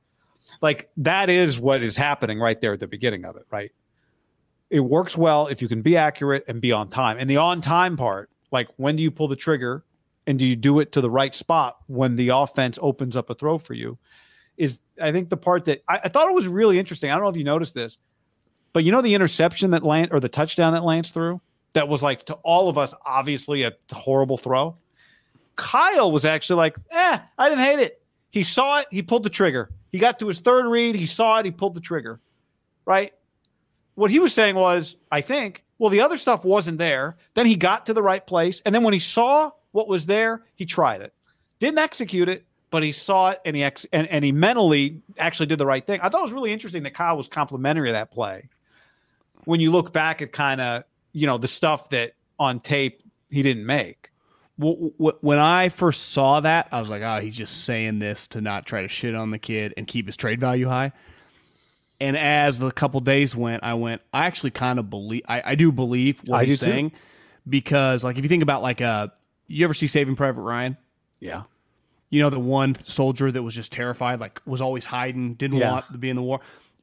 like that is what is happening right there at the beginning of it, right? It works well if you can be accurate and be on time. And the on time part, like when do you pull the trigger and do you do it to the right spot when the offense opens up a throw for you? Is I think the part that I, I thought it was really interesting. I don't know if you noticed this, but you know the interception that Lance or the touchdown that Lance threw that was like to all of us obviously a horrible throw. Kyle was actually like, eh, I didn't hate it. He saw it, he pulled the trigger. He got to his third read, he saw it, he pulled the trigger. Right? What he was saying was, I think, well, the other stuff wasn't there. Then he got to the right place. And then when he saw what was there, he tried it. Didn't execute it, but he saw it and he ex- and, and he mentally actually did the right thing. I thought it was really interesting that Kyle was complimentary of that play. When you look back at kind of, you know, the stuff that on tape he didn't make. When I first saw that, I was like, "Oh, he's just saying this to not try to shit on the kid and keep his trade value high." And as the couple days went, I went, I actually kind of believe, I, I do believe what I he's do too. saying, because like if you think about like uh, you ever see Saving Private Ryan? Yeah. You know the one soldier that was just terrified, like was always hiding, didn't Yeah. want to be in the war.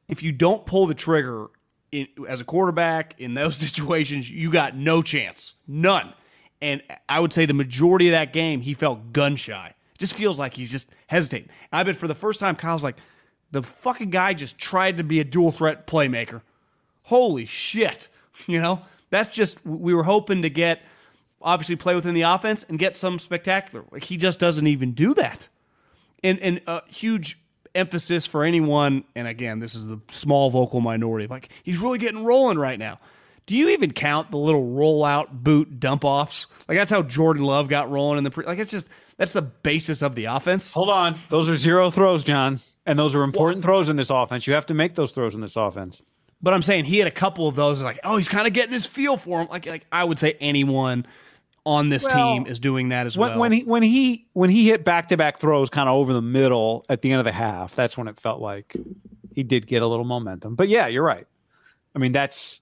If you don't pull the trigger in, as a quarterback in those [laughs] situations, you got no chance, none. And I would say the majority of that game, he felt gun shy. Just feels like he's just hesitating. I bet for the first time, Kyle's like, the fucking guy just tried to be a dual threat playmaker. Holy shit! [laughs] You know that's just we were hoping to get obviously play within the offense and get some spectacular. Like he just doesn't even do that. And and a huge emphasis for anyone. And again, this is the small vocal minority. Like he's really getting rolling right now. Do you even count the little rollout boot dump offs? Like that's how Jordan Love got rolling in the pre. Like it's just that's the basis of the offense. Hold on. Those are zero throws, John. And those are important throws in this offense. You have to make those throws in this offense. But I'm saying he had a couple of those. Like oh, he's kind of getting his feel for him. Like like I would say anyone on this Well, team is doing that as When, well. when he when he when he hit back to back throws kind of over the middle at the end of the half, that's when it felt like he did get a little momentum. But yeah, you're right. I mean, that's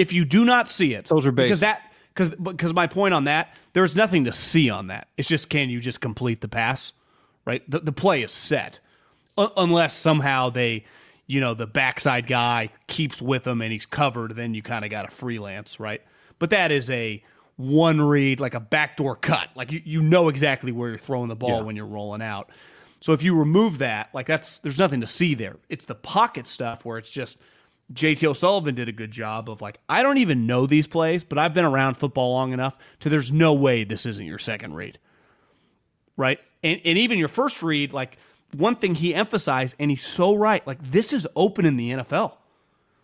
if you do not see it, Those are basic. because that because because my point on that, there's nothing to see on that. It's just can you just complete the pass, right? The, the play is set, U- unless somehow they, you know, the backside guy keeps with him and he's covered. Then you kind of got a freelance, right? But that is a one read, like a backdoor cut. Like you, you know exactly where you're throwing the ball Yeah. when you're rolling out. So if you remove that, like that's there's nothing to see there. It's the pocket stuff where it's just JT O'Sullivan did a good job of like, I don't even know these plays, but I've been around football long enough to there's no way this isn't your second read. Right? And and even your first read, like one thing he emphasized, and he's so right, like this is open in the NFL.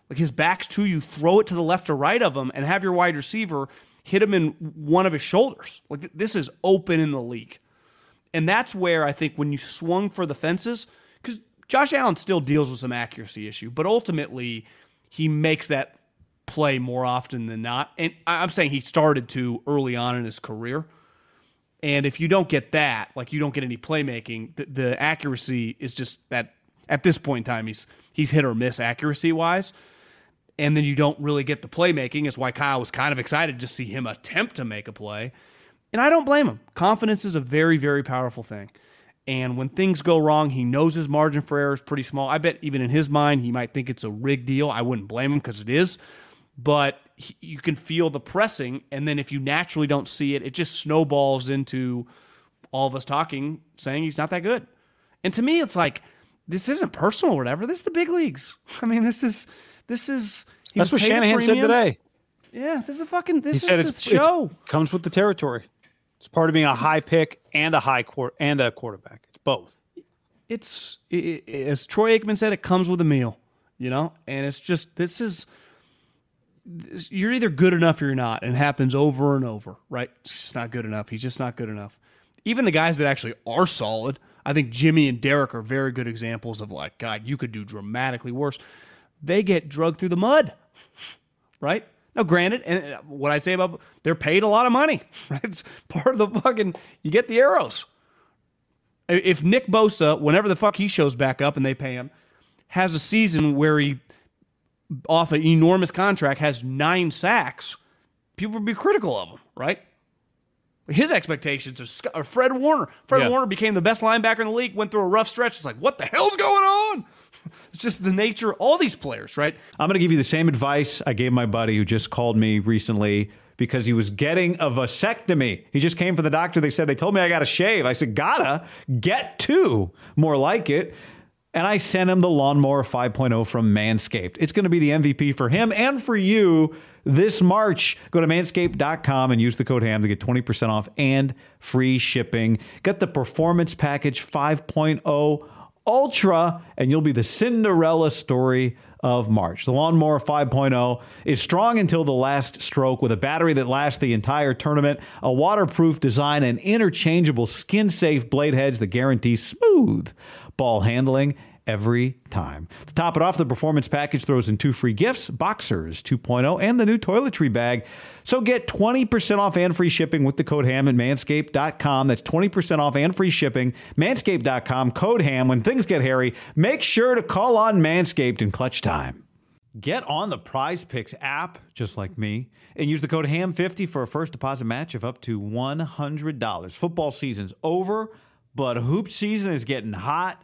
Like his back's to you, throw it to the left or right of him, and have your wide receiver hit him in one of his shoulders. Like this is open in the league. And that's where I think when you swung for the fences, Josh Allen still deals with some accuracy issue, but ultimately he makes that play more often than not. And I'm saying he started to early on in his career. And if you don't get that, like you don't get any playmaking, the, the accuracy is just that at this point in time, he's he's hit or miss accuracy wise. and then you don't really get the playmaking. Is why Kyle was kind of excited to see him attempt to make a play. And I don't blame him. Confidence is a very, very powerful thing. And when things go wrong, he knows his margin for error is pretty small. I bet even in his mind, he might think it's a rigged deal. I wouldn't blame him because it is. But he, you can feel the pressing. And then if you naturally don't see it, it just snowballs into all of us talking, saying he's not that good. And to me, it's like, this isn't personal or whatever. This is the big leagues. [laughs] I mean, this is, this is, that's what Shanahan said today. Yeah, this is a fucking, this he is the show. Comes with the territory. It's part of being a high pick and a high court and a quarterback. It's both. It's it, as Troy Aikman said, it comes with a meal, you know. And it's just this is you're either good enough or you're not, and it happens over and over. Right? It's just not good enough. He's just not good enough. Even the guys that actually are solid, I think Jimmy and Derek are very good examples of like, God, you could do dramatically worse. They get drugged through the mud, right? Now, granted, and uh, what I say about they're paid a lot of money, [laughs] right? It's part of the fucking you get the arrows. If Nick Bosa, whenever the fuck he shows back up and they pay him, has a season where he off an enormous contract has nine sacks, people would be critical of him, right? His expectations are Fred Warner. Fred yeah. Warner became the best linebacker in the league, went through a rough stretch. It's like, what the hell's going on? It's just the nature of all these players, right? I'm going to give you the same advice I gave my buddy who just called me recently because he was getting a vasectomy. He just came from the doctor. They said, they told me I got to shave. I said, gotta get two, more like it. And I sent him the Lawnmower 5.0 from Manscaped. It's going to be the MVP for him and for you this March. Go to manscaped.com and use the code HAM to get 20% off and free shipping. Get the Performance Package 5.0 Ultra, and you'll be the Cinderella story of March. The Lawnmower 5.0 is strong until the last stroke with a battery that lasts the entire tournament, a waterproof design, and interchangeable skin safe blade heads that guarantee smooth ball handling every time. To top it off, the performance package throws in two free gifts Boxers 2.0 and the new toiletry bag. So get 20% off and free shipping with the code HAM at manscaped.com. That's 20% off and free shipping. Manscaped.com, code HAM. When things get hairy, make sure to call on Manscaped in clutch time. Get on the Prize Picks app, just like me, and use the code HAM50 for a first deposit match of up to $100. Football season's over, but hoop season is getting hot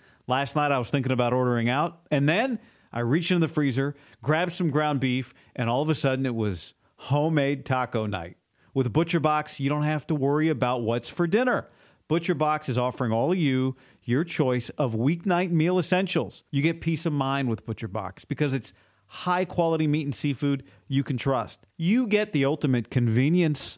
Last night I was thinking about ordering out, and then I reached into the freezer, grabbed some ground beef, and all of a sudden it was homemade taco night. With Butcher Box, you don't have to worry about what's for dinner. Butcher Box is offering all of you your choice of weeknight meal essentials. You get peace of mind with Butcher Box because it's high quality meat and seafood you can trust. You get the ultimate convenience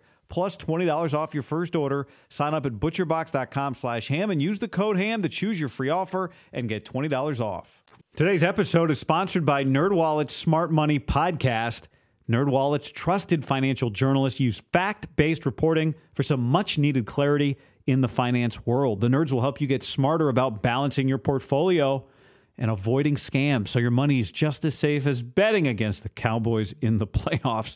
plus $20 off your first order. Sign up at butcherbox.com slash ham and use the code ham to choose your free offer and get $20 off. Today's episode is sponsored by NerdWallet's Smart Money Podcast. NerdWallet's trusted financial journalists use fact-based reporting for some much-needed clarity in the finance world. The nerds will help you get smarter about balancing your portfolio and avoiding scams so your money is just as safe as betting against the Cowboys in the [laughs] playoffs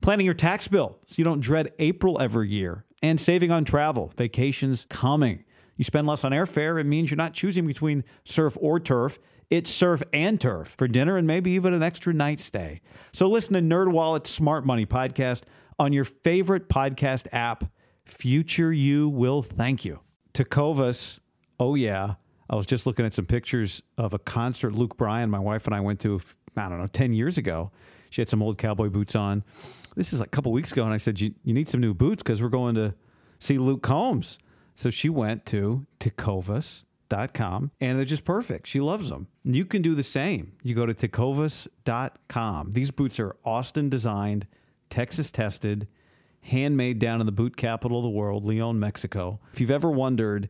planning your tax bill so you don't dread April every year, and saving on travel, vacations coming. You spend less on airfare. It means you're not choosing between surf or turf. It's surf and turf for dinner and maybe even an extra night stay. So listen to NerdWallet's Smart Money podcast on your favorite podcast app. Future you will thank you. Tecovas, oh yeah. I was just looking at some pictures of a concert Luke Bryan, my wife and I went to, I don't know, 10 years ago. She had some old cowboy boots on. This is like a couple weeks ago, and I said, You, you need some new boots because we're going to see Luke Combs. So she went to tecovas.com and they're just perfect. She loves them. You can do the same. You go to tecovas.com. These boots are Austin designed, Texas tested, handmade down in the boot capital of the world, Leon, Mexico. If you've ever wondered,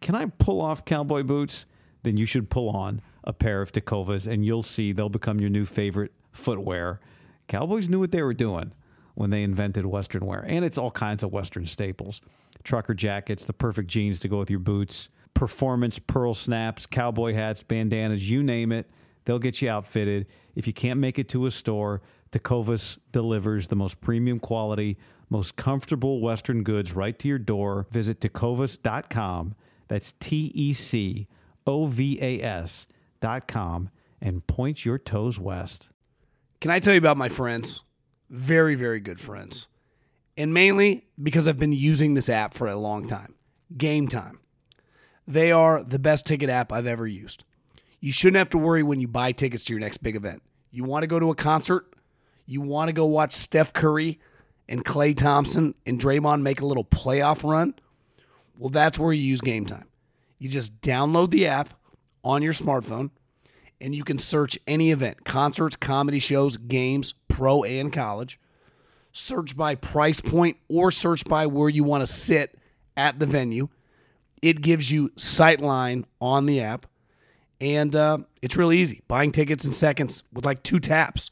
can I pull off cowboy boots? Then you should pull on a pair of Tecovas and you'll see they'll become your new favorite footwear. Cowboys knew what they were doing when they invented Western wear, and it's all kinds of Western staples trucker jackets, the perfect jeans to go with your boots, performance pearl snaps, cowboy hats, bandanas, you name it. They'll get you outfitted. If you can't make it to a store, Tecovas delivers the most premium quality, most comfortable Western goods right to your door. Visit tecovas.com. That's T E C O V A S.com and point your toes west. Can I tell you about my friends? Very, very good friends. And mainly because I've been using this app for a long time. Game Time. They are the best ticket app I've ever used. You shouldn't have to worry when you buy tickets to your next big event. You want to go to a concert, you want to go watch Steph Curry and Klay Thompson and Draymond make a little playoff run. Well, that's where you use Game Time. You just download the app on your smartphone and you can search any event concerts, comedy shows, games, pro and college. Search by price point or search by where you want to sit at the venue. It gives you sightline on the app, and uh, it's really easy. Buying tickets in seconds with like two taps.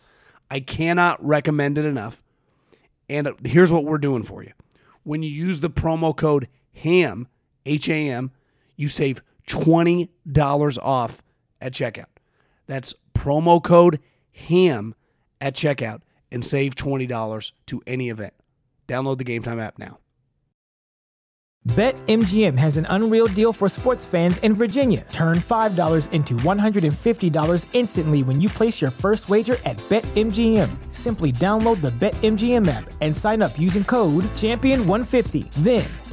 I cannot recommend it enough. And uh, here's what we're doing for you. When you use the promo code HAM, H A M, you save $20 off at checkout. That's promo code HAM at checkout and save $20 to any event. Download the Game Time app now. BetMGM has an unreal deal for sports fans in Virginia. Turn $5 into $150 instantly when you place your first wager at BetMGM. Simply download the BetMGM app and sign up using code Champion150. Then,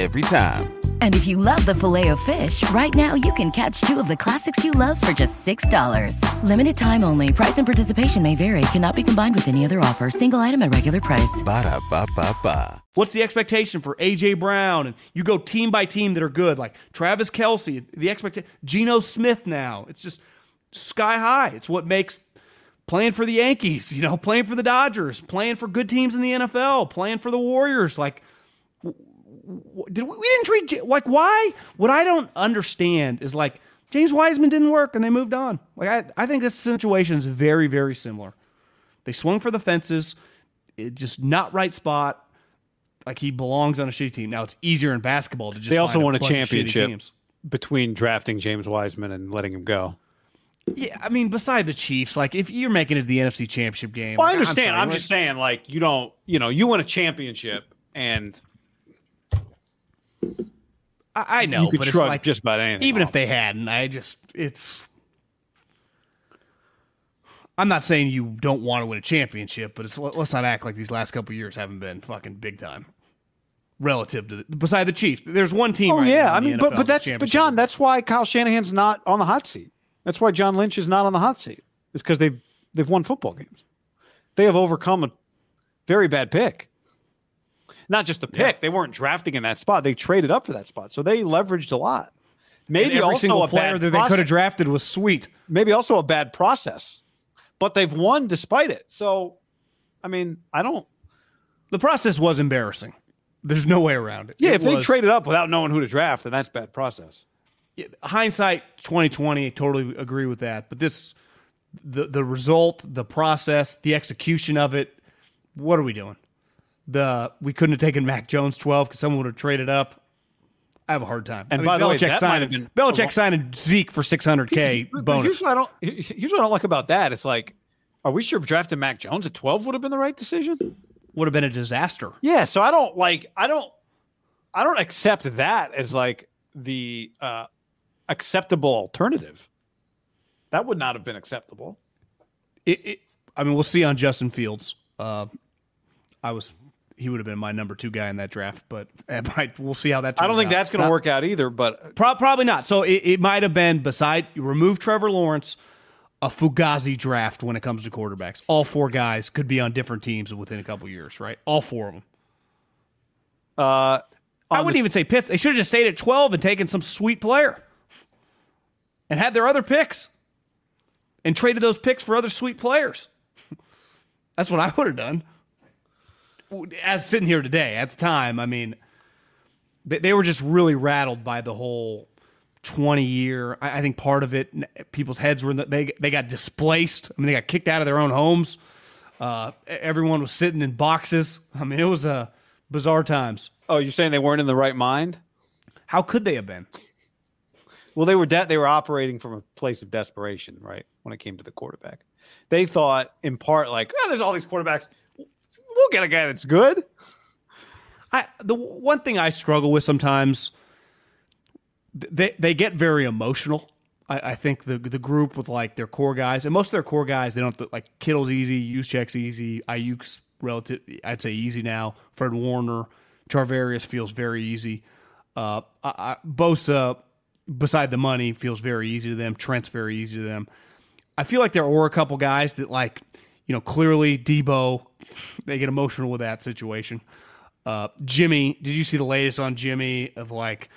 Every time. And if you love the filet of fish, right now you can catch two of the classics you love for just $6. Limited time only. Price and participation may vary. Cannot be combined with any other offer. Single item at regular price. Ba da ba ba ba. What's the expectation for AJ Brown? And you go team by team that are good, like Travis Kelce. The expectation, Geno Smith. Now it's just sky high. It's what makes playing for the Yankees, [laughs] you know, playing for the Dodgers, playing for good teams in the NFL, playing for the Warriors. Like, did we, we didn't treat like why? What I don't understand is like James Wiseman didn't work and they moved on. Like I, I think this situation is very, very similar. They swung for the fences, it just not right spot. like he belongs on a shitty team. Now it's easier in basketball to just They also won a shitty championship. between drafting James Wiseman and letting him go. Yeah, I mean, beside the Chiefs, like if you're making it to the NFC Championship game, Well, I understand. sorry, I'm, just saying, like, you don't, you know, you win a championship and I, I know, you could but it's shrug like just about anything. even if they hadn't, I just it's. I'm not saying you don't want to win a championship, but it's, let's not act like these last couple years haven't been fucking big time. Relative to the, beside the Chiefs, there's one team. Oh right yeah, now I in the mean, but NFL but that's but. John, that's why Kyle Shanahan's not on the hot seat. That's why John Lynch is not on the hot seat. It's because they've they've won football games. They have overcome a very bad pick. Not just the pick; they weren't drafting in that spot. They traded up for that spot, so they leveraged a lot. Maybe every also single a player bad that they could have drafted was sweet. maybe also a bad process, but they've won despite it. So, I mean, I don't. The process was embarrassing. There's no way around it. Yeah, It if they traded up without knowing who to draft, then that's bad process. Yeah, hindsight 2020 I totally agree with that but this the the result the process the execution of it what are we doing the we couldn't have taken Mac Jones 12 because someone would have traded up I have a hard time And I mean, by the way, Belichick might signed been- Belichick signed Zeke for 600k But- but bonus Here's what I don't. Here's what I don't like about that. It's like, are we sure drafting Mac Jones at 12 would have been the right decision? would have been a disaster Yeah. So I don't like. I don't. I don't accept that as like the uh, acceptable alternative. That would not have been acceptable. it, it, I mean, we'll see on Justin Fields. Uh, I was he would have been my number two guy in that draft, but [laughs] might, we'll see how that. I don't think out. that's going to work out either. But Pro- probably not. So it, it might have been beside you remove Trevor Lawrence, a Fugazi draft when it comes to quarterbacks. All four guys could be on different teams within a couple years, right? All four of them. uh, I wouldn't the- even say Pitts. They should have just stayed at twelve and taken some sweet player, and had their other picks, and traded those picks for other sweet players. [laughs] That's what I would have done. As sitting here today, at the time, I mean, they, they were just really rattled by the whole 20 year. I, I think part of it, people's heads were in the, they they got displaced. I mean, they got kicked out of their own homes. Uh, everyone was sitting in boxes. I mean, it was uh, bizarre times. oh, you're saying they weren't in the right mind? How could they have been? Well, they were de- they were operating from a place of desperation, right? When it came to the quarterback, they thought in part like, oh, there's all these quarterbacks. We'll get a guy that's good. I the one thing I struggle with sometimes they they get very emotional. I, I think the the group with like their core guys and most of their core guys they don't like Kittle's easy, Juszczyk's easy, Aiyuk's relative I'd say easy now. Fred Warner, Charvarius feels very easy. Uh, I, I, Bosa, beside the money, feels very easy to them. Trent's very easy to them. I feel like there were a couple guys that like, you know, clearly Debo, they get emotional with that situation. Uh, Jimmy, did you see the latest on Jimmy of like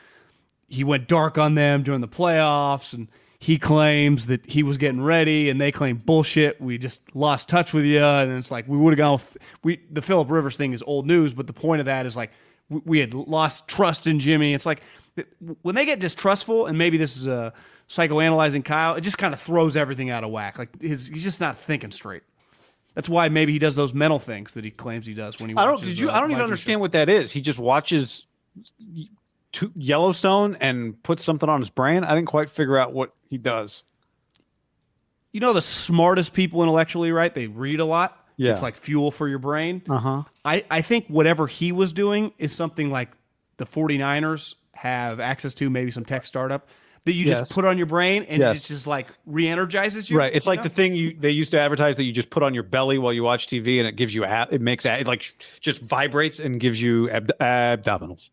he went dark on them during the playoffs and he claims that he was getting ready and they claim bullshit. We just lost touch with you and it's like we would have gone with, we the Philip Rivers thing is old news, but the point of that is like we, we had lost trust in Jimmy. It's like when they get distrustful and maybe this is a psychoanalyzing Kyle, it just kind of throws everything out of whack. Like his, he's just not thinking straight. That's why maybe he does those mental things that he claims he does when he. I don't. Did you? uh, I don't even understand what that is. He just watches Yellowstone and puts something on his brain. I didn't quite figure out what he does. you know the smartest people intellectually, right? They read a lot. Yeah. It's like fuel for your brain. Uh huh. I, I think whatever he was doing is something like the 49ers have access to, maybe some tech startup that you Yes. just put on your brain and Yes. it's just like re-energizes you. Right. It's you like know? the thing you they used to advertise that you just put on your belly while you watch TV and it gives you a, it makes a, it like just vibrates and gives you ab- abdominals.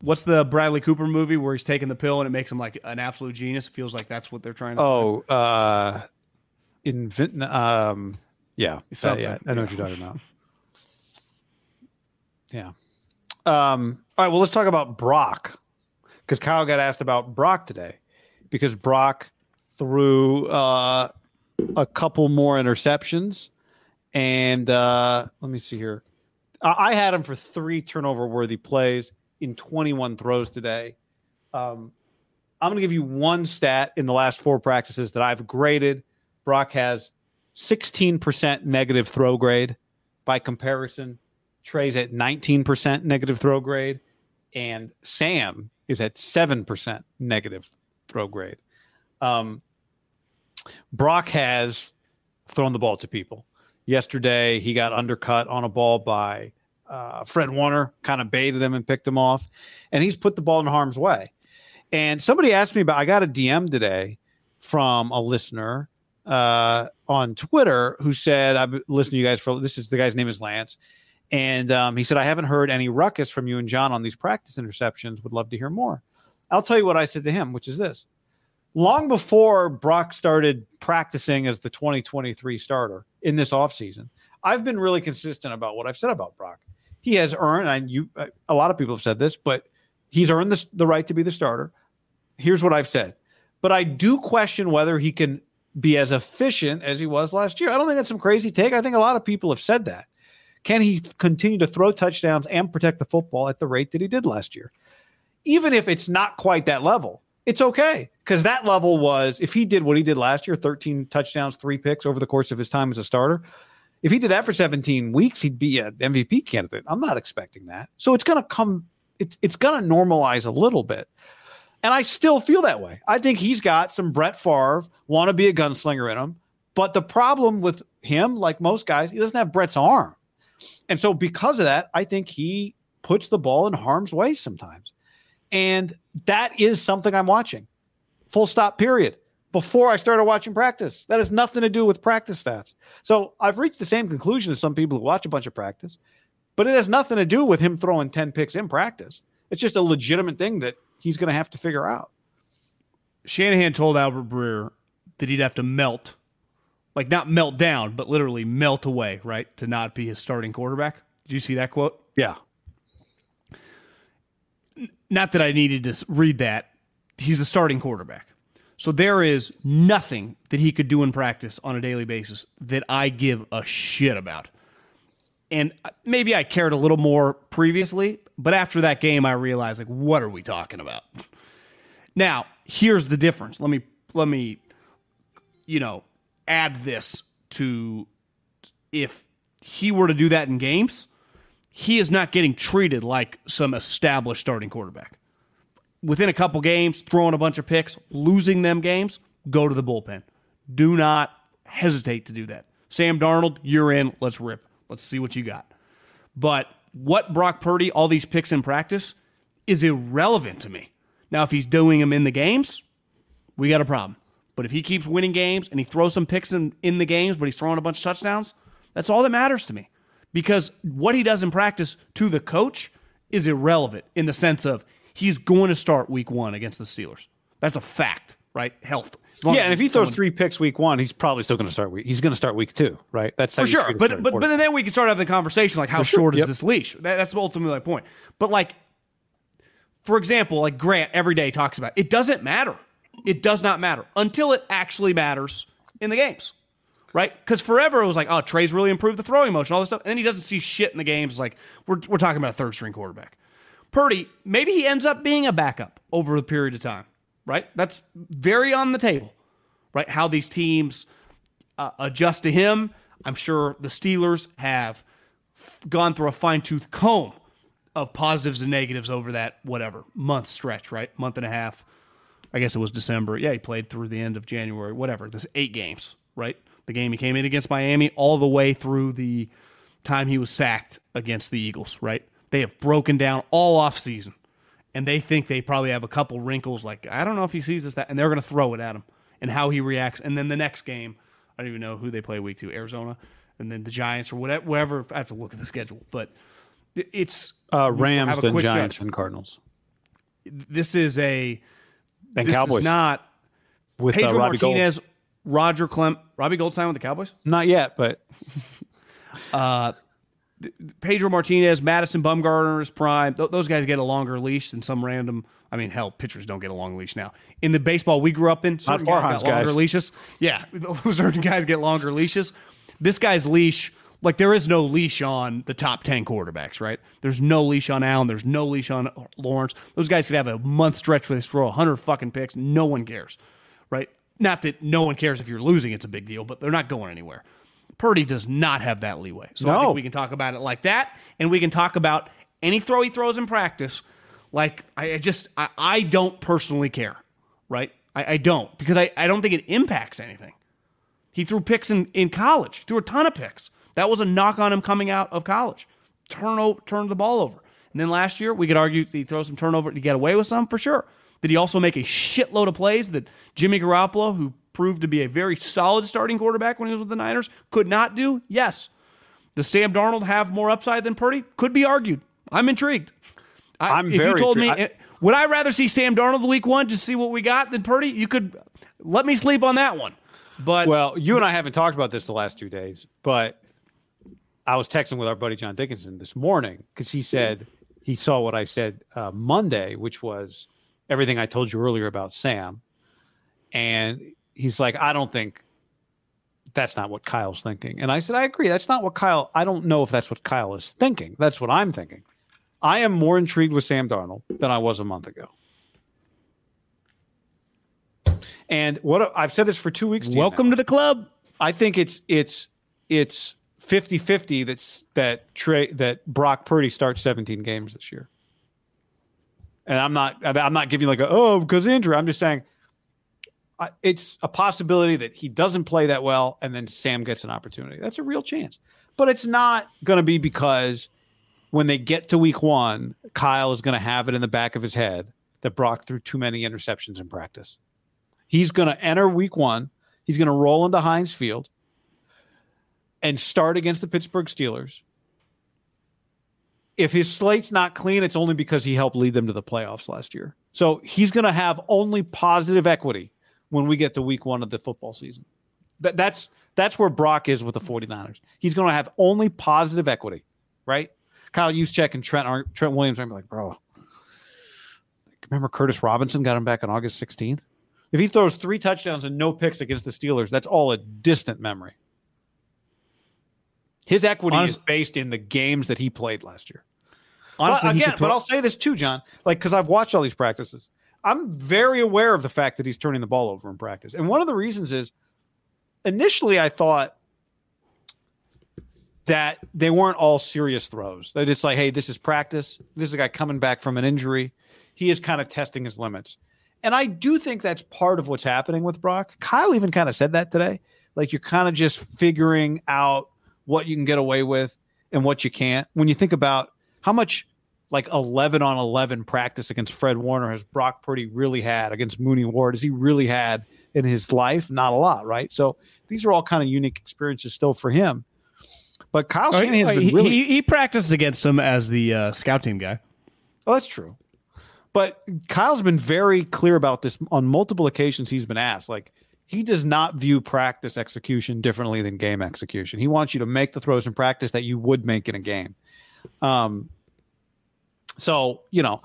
What's the Bradley Cooper movie where he's taking the pill and it makes him like an absolute genius? It feels like that's what they're trying to Oh, uh, invent. Um, yeah, Uh, yeah, I know what you're talking about. [laughs] Yeah. Um. All right. Well, let's talk about Brock because Kyle got asked about Brock today because Brock threw uh, a couple more interceptions, and uh, let me see here. I, I had him for three turnover worthy plays in 21 throws today. Um, I'm going to give you one stat in the last four practices that I've graded. Brock has 16% negative throw grade. By comparison, Trey's at 19% negative throw grade, and Sam is at 7% negative throw grade. Um, Brock has thrown the ball to people. Yesterday, he got undercut on a ball by uh, Fred Warner, kind of baited him and picked him off, and he's put the ball in harm's way. And somebody asked me about, I got a DM today from a listener uh, on Twitter who said, I've been listening to you guys for this is the guy's name is Lance. And um, he said, I haven't heard any ruckus from you and John on these practice interceptions. Would love to hear more. I'll tell you what I said to him, which is this. Long before Brock started practicing as the 2023 starter in this offseason, I've been really consistent about what I've said about Brock. He has earned, and you, a lot of people have said this, but he's earned this, the right to be the starter. Here's what I've said. But I do question whether he can be as efficient as he was last year. I don't think that's some crazy take. I think a lot of people have said that. Can he continue to throw touchdowns and protect the football at the rate that he did last year? Even if it's not quite that level, it's okay because that level was if he did what he did last year 13 touchdowns, three picks over the course of his time as a starter. If he did that for 17 weeks, he'd be an MVP candidate. I'm not expecting that. So it's going to come, it's, it's going to normalize a little bit. And I still feel that way. I think he's got some Brett Favre, want to be a gunslinger in him. But the problem with him, like most guys, he doesn't have Brett's arm. And so because of that, I think he puts the ball in harm's way sometimes. And that is something I'm watching. Full stop, period. Before I started watching practice, that has nothing to do with practice stats. So I've reached the same conclusion as some people who watch a bunch of practice, but it has nothing to do with him throwing 10 picks in practice. It's just a legitimate thing that he's going to have to figure out. Shanahan told Albert Breer that he'd have to melt, like not melt down, but literally melt away, right, to not be his starting quarterback. Did you see that quote? Yeah. Not that I needed to read that. He's the starting quarterback. So there is nothing that he could do in practice on a daily basis that I give a shit about. And uh, maybe I cared a little more previously, but after that game I realized like what are we talking about? Now, here's the difference. Let me let me you know, add this to if he were to do that in games, he is not getting treated like some established starting quarterback. Within a couple games, throwing a bunch of picks, losing them games, go to the bullpen. Do not hesitate to do that. Sam Darnold, you're in. Let's rip. Let's see what you got. But what Brock Purdy, all these picks in practice, is irrelevant to me. Now, if he's doing them in the games, we got a problem. But if he keeps winning games and he throws some picks in, in the games, but he's throwing a bunch of touchdowns, that's all that matters to me. Because what he does in practice to the coach is irrelevant in the sense of he's going to start week one against the Steelers. That's a fact, right? Health. Yeah, and if he throws three picks week one, he's probably still going to start week. He's going to start week two, right? That's for sure. But but but then we can start having the conversation like how sure. short is this leash? That, that's ultimately my point. But like, for example, like Grant every day talks about, it doesn't matter. It does not matter until it actually matters in the games, right? Because forever it was like, oh, Trey's really improved the throwing motion, all this stuff, and then he doesn't see shit in the games. Like we're we're talking about a third string quarterback. Purdy, maybe he ends up being a backup over a period of time, right? That's very on the table right? How these teams uh, adjust to him. I'm sure the Steelers have f- gone through a fine tooth comb of positives and negatives over that whatever month stretch, right? Month and a half. I guess it was December. Yeah, he played through the end of January, whatever. There's eight games, right? The game he came in against Miami, all the way through the time he was sacked against the Eagles, right? They have broken down all off season, and they think they probably have a couple wrinkles. Like I don't know if he sees this that, and they're going to throw it at him and how he reacts. And then the next game, I don't even know who they play week two, Arizona, and then the Giants or whatever. whatever I have to look at the schedule, but it's uh, Rams, then Giants, judge. and Cardinals. This is a and this Cowboys. Is not with uh, Pedro uh, Martinez, Gold. Roger Clem, Robbie Goldstein with the Cowboys. Not yet, but [laughs] uh, Pedro Martinez, Madison Bumgarner's prime. Th- those guys get a longer leash than some random. I mean, hell, pitchers don't get a long leash now. In the baseball we grew up in, certain Not guys got longer leashes. Yeah, [laughs] those certain guys get longer leashes. This guy's leash, like there is no leash on the top ten quarterbacks, right? There's no leash on Allen. There's no leash on Lawrence. Those guys could have a month stretch where they throw hundred fucking picks. No one cares, right? Not that no one cares if you're losing; it's a big deal, but they're not going anywhere. Purdy does not have that leeway. So I think we can talk about it like that, and we can talk about any throw he throws in practice. Like I, I just I, I don't personally care, right? I, I don't because I, I don't think it impacts anything. He threw picks in, in college. He threw a ton of picks. That was a knock on him coming out of college. Turn over, turn the ball over. And then last year, we could argue he throw some turnover to get away with some for sure. Did he also make a shitload of plays that Jimmy Garoppolo, who proved to be a very solid starting quarterback when he was with the Niners, could not do? Yes. Does Sam Darnold have more upside than Purdy? Could be argued. I'm intrigued. I, I'm if you told me, eh, would I rather see Sam Darnold the week one just see what we got than Purdy? You could let me sleep on that one. But Well, you and I haven't talked about this the last two days, but I was texting with our buddy John Dickinson this morning because he said he saw what I said uh, Monday, which was everything I told you earlier about Sam. And he's like, I don't think that's not what Kyle's thinking. And I said, I agree. That's not what Kyle, I don't know if that's what Kyle is thinking. That's what I'm thinking. I am more intrigued with Sam Darnold than I was a month ago. And what I've said this for two weeks. to welcome to the club. I think it's it's it's 50-50 that's that Trey that Brock Purdy starts 17 games this year. And I'm not I'm not giving like a oh because injury. I'm just saying I, it's a possibility that he doesn't play that well and then Sam gets an opportunity. That's a real chance. But it's not going to be because when they get to week 1, Kyle is going to have it in the back of his head that Brock threw too many interceptions in practice. He's going to enter week 1 He's going to roll into Heinz Field and start against the Pittsburgh Steelers. If his slate's not clean, it's only because he helped lead them to the playoffs last year. So he's going to have only positive equity when we get to week one of the football season. That, that's that's where Brock is with the 49ers. He's going to have only positive equity, right? Kyle Juszczyk and Trent are, Trent Williams are gonna be like, bro, remember Curtis Robinson got him back on August 16th? If he throws three touchdowns and no picks against the Steelers, that's all a distant memory. His equity Honest- is based in the games that he played last year. Honestly, but again, but I'll say this too, John. Like, because I've watched all these practices, I'm very aware of the fact that he's turning the ball over in practice. And one of the reasons is initially I thought that they weren't all serious throws. That it's like, hey, this is practice. This is a guy coming back from an injury. He is kind of testing his limits. And I do think that's part of what's happening with Brock. Kyle even kind of said that today. Like you're kind of just figuring out what you can get away with and what you can't. When you think about how much like 11 on 11 practice against Fred Warner has Brock Purdy really had against Mooney Ward? Has he really had in his life? Not a lot, right? So these are all kind of unique experiences still for him. But Kyle Oh, Shanahan's he, been really he, he practiced against him as the uh, scout team guy. Oh, that's true. But Kyle's been very clear about this on multiple occasions. He's been asked, like, he does not view practice execution differently than game execution. He wants you to make the throws in practice that you would make in a game. Um, so, you know,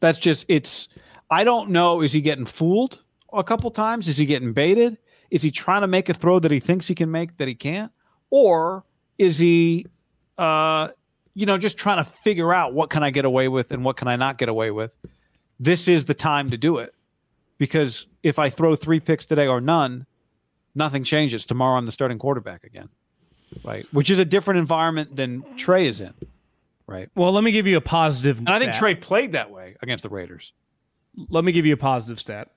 that's just, it's, I don't know. Is he getting fooled a couple times? Is he getting baited? Is he trying to make a throw that he thinks he can make that he can't? Or is he, uh, you know, just trying to figure out what can I get away with and what can I not get away with? This is the time to do it because if I throw three picks today or none, nothing changes. Tomorrow I'm the starting quarterback again, right? Which is a different environment than Trey is in, right? Well, let me give you a positive. And I think stat. Trey played that way against the Raiders. let me give you a positive stat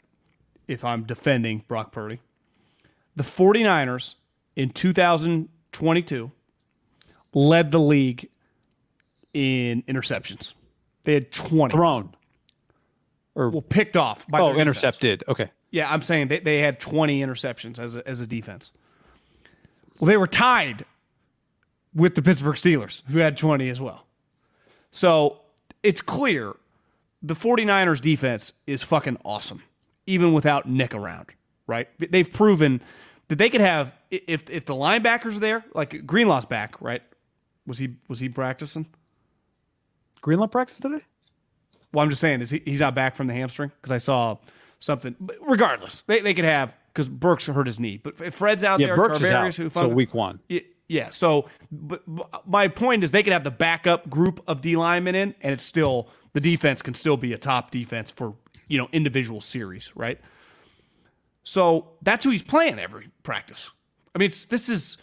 if I'm defending Brock Purdy. The 49ers in 2022 led the league in interceptions. They had 20. Thrown. Well, picked off by Oh, intercepted. Okay. Yeah, I'm saying they, they had 20 interceptions as a, as a defense. Well, they were tied with the Pittsburgh Steelers, who had 20 as well. So it's clear the 49ers defense is fucking awesome, even without Nick around, right? They've proven that they could have if if the linebackers are there, like Greenlaw's back, right? Was he was he practicing? Greenlaw practice today? Well, I'm just saying, is he, he's not back from the hamstring? Because I saw something. But regardless, they, they could have because Burks hurt his knee, but if Fred's out Yeah, there, Burks is Tarvarius, out who till week one. Yeah, yeah. So, but, but my point is, they could have the backup group of D linemen in, and it's still the defense can still be a top defense for you know individual series, right? So that's who he's playing every practice. I mean, it's, this is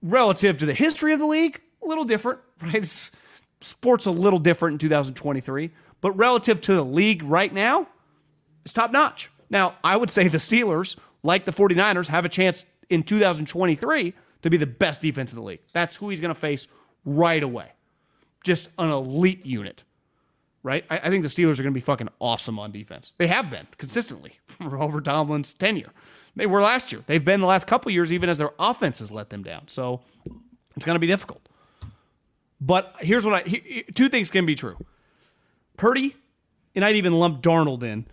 relative to the history of the league, a little different, [laughs] right? It's, sports a little different in 2023, but relative to the league right now, it's top notch. Now, I would say the Steelers, like the 49ers, have a chance in 2023 to be the best defense in the league. That's who he's going to face right away. Just an elite unit, right? I, I think the Steelers are going to be fucking awesome on defense. They have been consistently [laughs] over Tomlin's tenure. They were last year. They've been the last couple years, even as their offense has let them down. So it's going to be difficult. But here's what I he, two things can be true. Purdy, and I'd even lump Darnold in.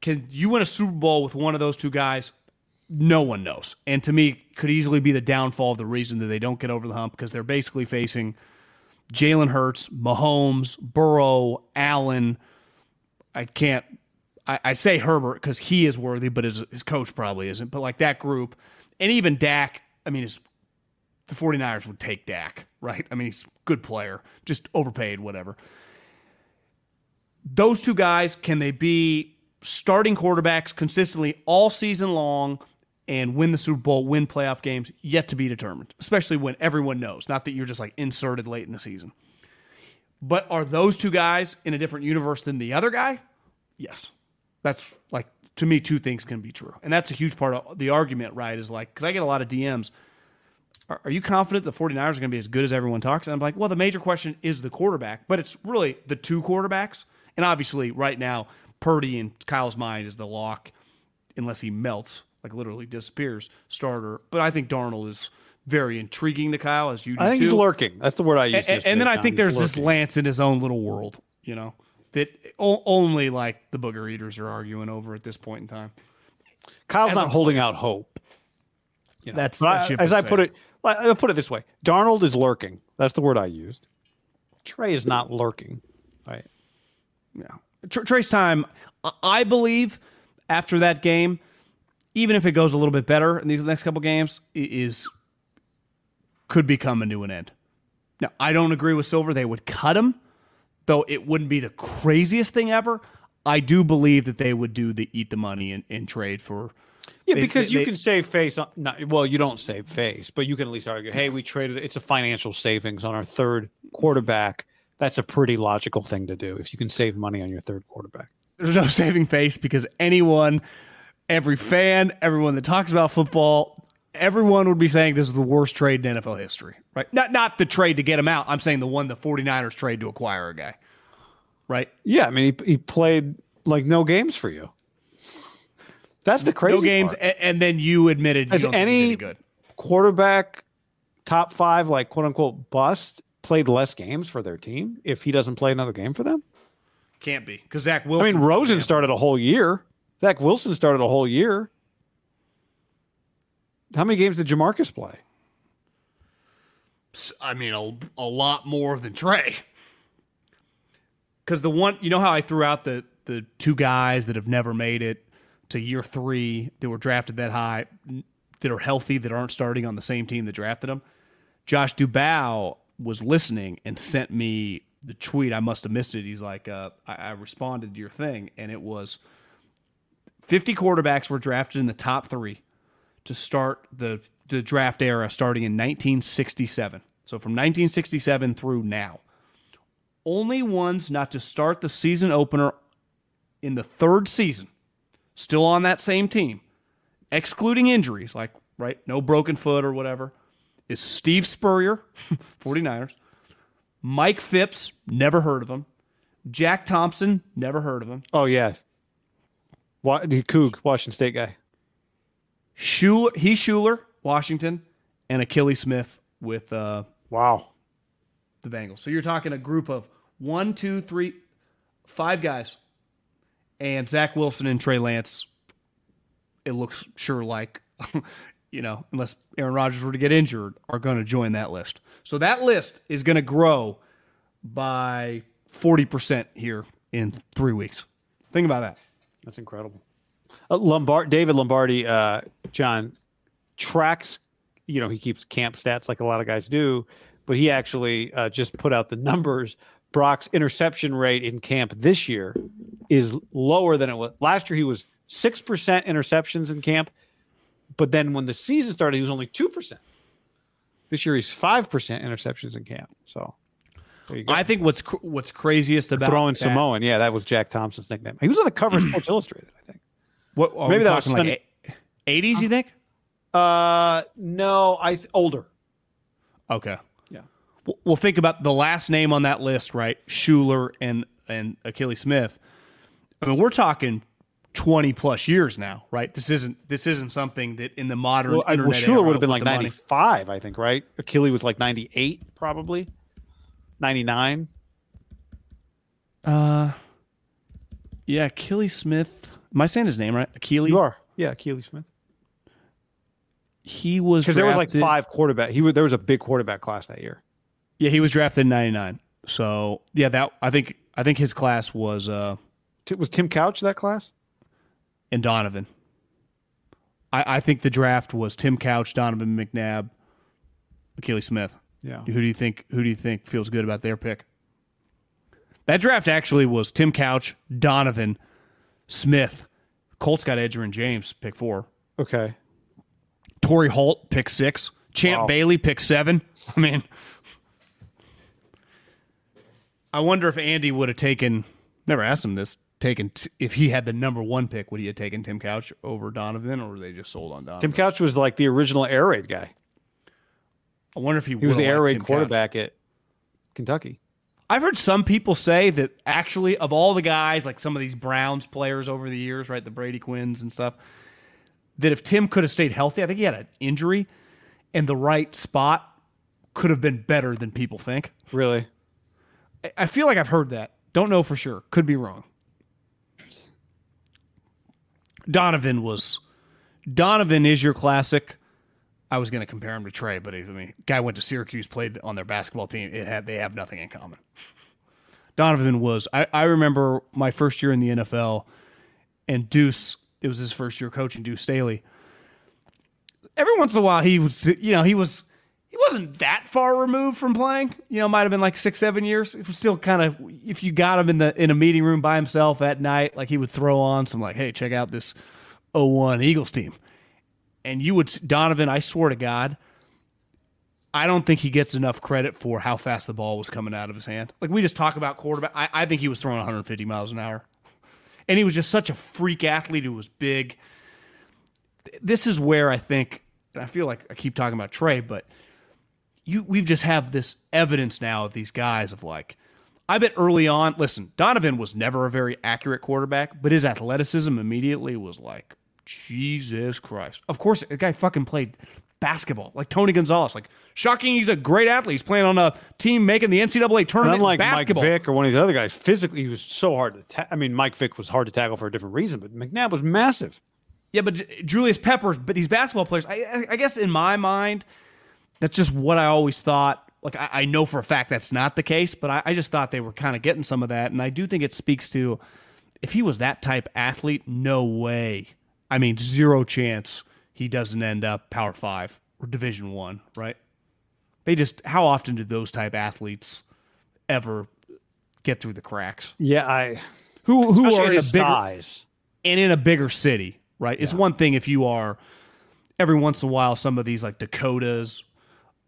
Can you win a Super Bowl with one of those two guys? No one knows. And to me, could easily be the downfall of the reason that they don't get over the hump because they're basically facing Jalen Hurts, Mahomes, Burrow, Allen. I can't. I, I say Herbert because he is worthy, but his, his coach probably isn't. But like that group, and even Dak. I mean, his, the 49ers would take Dak, [laughs] right? I mean, he's a good player, just overpaid, whatever. Those two guys, can they be starting quarterbacks consistently all season long and win the Super Bowl, win playoff games, yet to be determined, especially when everyone knows, not that you're just like inserted late in the season. But are those two guys in a different universe than the other guy? Yes. That's like, to me, two things can be true. And that's a huge part of the argument, right? Is like, because I get a lot of DMs. Are, are you confident the 49ers are going to be as good as everyone talks? And I'm like, well, the major question is the quarterback, but it's really the two quarterbacks. And obviously, right now, Purdy in Kyle's mind is the lock, unless he melts, like literally disappears, starter. But I think Darnold is very intriguing to Kyle, as you do I think too. he's lurking. That's the word I use. And, and then I think there's this Lance in his own little world, you know, that o- only like the booger eaters are arguing over at this point in time. Kyle's as not holding out hope. You know, That's- that I- as I put it. I'll put it this way: Darnold is lurking. That's the word I used. Trey is not lurking. Right. Yeah. Tr- Trace time, I- believe after that game, even if it goes a little bit better in these next couple games, is could become a new and end. Now, I don't agree with Silver. They would cut him, though it wouldn't be the craziest thing ever. I do believe that they would do the eat the money and, and trade for. Yeah, they- because they- you they- can save face. On, not, well, you don't save face, but you can at least argue, hey, we traded. It's a financial savings on our third quarterback. That's a pretty logical thing to do if you can save money on your third quarterback. There's no [laughs] saving face because anyone, every fan, everyone that talks about football, everyone would be saying this is the worst trade in NFL history, right? Not not the trade to get him out. I'm saying the one the 49ers trade to acquire a guy, right? Yeah, I mean, he, he played like no games for you. That's the crazy no games, part. and, then you admitted you think any any good. quarterback top five, like quote unquote bust, played less games for their team if he doesn't play another game for them? Can't be because Zach Wilson. I mean, Rosen started a whole year. Zach Wilson started a whole year. How many games did Jamarcus play? I mean, a, a lot more than Trey. Because the one, you know how I threw out the the two guys that have never made it to year three that were drafted that high, that are healthy, that aren't starting on the same team that drafted them. Josh Dubow was listening and sent me the tweet. I must have missed it. He's like, uh, I, I responded to your thing, and it was 50 quarterbacks were drafted in the top three to start the the draft era starting in 1967. So from 1967 through now. Only ones not to start the season opener in the third season, still on that same team, excluding injuries, like right, no broken foot or whatever, is Steve Spurrier, [laughs] 49ers, Mike Phipps, never heard of him, Jack Thompson, never heard of him, Oh yes, what the Coug, Washington State guy. Shuler, he Shuler, Washington, and Akili Smith with uh, Wow. the Bengals. So you're talking a group of one, two, three, five guys, and Zach Wilson and Trey Lance. It looks sure like, you know, unless Aaron Rodgers were to get injured, are going to join that list. So that list is going to grow by forty percent here in three weeks. Think about that. That's incredible. Uh, Lombard, David Lombardi, uh, John tracks. You know, he keeps camp stats like a lot of guys do, but he actually uh, just put out the numbers. Brock's interception rate in camp this year is lower than it was last year. He was six percent interceptions in camp, but then when the season started, he was only two percent. This year he's five percent interceptions in camp. So there you go. I think what's cr- what's craziest about throwing that- Samoan. Yeah, that was Jack Thompson's nickname. He was on the cover of [clears throat] Sports Illustrated, I think. What, are Maybe we that was like eighties? You think? Uh, no, I th- older. Okay. Yeah. Well, well, think about the last name on that list, right? Shuler and and Akili Smith. I mean, we're talking twenty plus years now, right? This isn't this isn't something that in the modern Well, I, well internet Shuler era would have been like the money- ninety five, I think, right? Achilles was like ninety eight, probably ninety nine. Uh, yeah, Akili Smith. Am I saying his name right? Akili. You are, yeah, Akili Smith. He was Because there was like five quarterback. He was, there was a big quarterback class that year. Yeah, he was drafted in '99. So yeah, that I think I think his class was uh T- Was Tim Couch that class? And Donovan. I, I think the draft was Tim Couch, Donovan McNabb, Akili Smith. Yeah. Who do you think? Who do you think feels good about their pick? That draft actually was Tim Couch, Donovan, Smith. Colts got Edgerrin James, pick four. Okay. Torry Holt, pick six. Champ Wow. Bailey, pick seven. [laughs] I mean, I wonder if Andy would have taken. Never asked him this. Taken t- if he had the number one pick, would he have taken Tim Couch over Donovan, or were they just sold on Donovan? Tim Couch was like the original air raid guy. I wonder if he, He was the air raid Tim Couch. quarterback at Kentucky. I've heard some people say that actually, of all the guys, like some of these Browns players over the years, right, the Brady Quinns and stuff, that if Tim could have stayed healthy, I think he had an injury, and the right spot could have been better than people think. Really? I feel like I've heard that. Don't know for sure. Could be wrong. Donovan was Donovan is your classic. I was going to compare him to Trey, but I mean, guy went to Syracuse, played on their basketball team. It had they have nothing in common. Donovan was. I, I remember my first year in the NFL, and Deuce. It was his first year coaching Deuce Staley. Every once in a while, he was. You know, he was. He wasn't that far removed from playing. You know, might have been like six, seven years. It was still kind of. If you got him in the in a meeting room by himself at night, like he would throw on some like, "Hey, check out this 01 Eagles team," and you would Donovan. I swear to God, I don't think he gets enough credit for how fast the ball was coming out of his hand. Like we just talk about quarterback. I, I think he was throwing 150 miles an hour, and he was just such a freak athlete who was big. This is where I think and I feel like I keep talking about Trey, but you we've just have this evidence now of these guys of like. I bet early on, listen, Donovan was never a very accurate quarterback, but his athleticism immediately was like, Jesus Christ. Of course, the guy fucking played basketball, like Tony Gonzalez. Like, shocking, he's a great athlete. He's playing on a team making the NCAA tournament unlike basketball. Mike Vick or one of the other guys, physically he was so hard to. Ta- I mean, Mike Vick was hard to tackle for a different reason, but McNabb was massive. Yeah, but Julius Peppers, but these basketball players, I- I guess in my mind, that's just what I always thought. Like, I, I know for a fact that's not the case, but I, I just thought they were kind of getting some of that. And I do think it speaks to if he was that type athlete, no way. I mean, zero chance he doesn't end up Power Five or Division One, right? They just, how often do those type athletes ever get through the cracks? Yeah, I. Who, who Especially are in a his bigger, size. and in a bigger city, right? It's one thing if you are every once in a while some of these like Dakotas,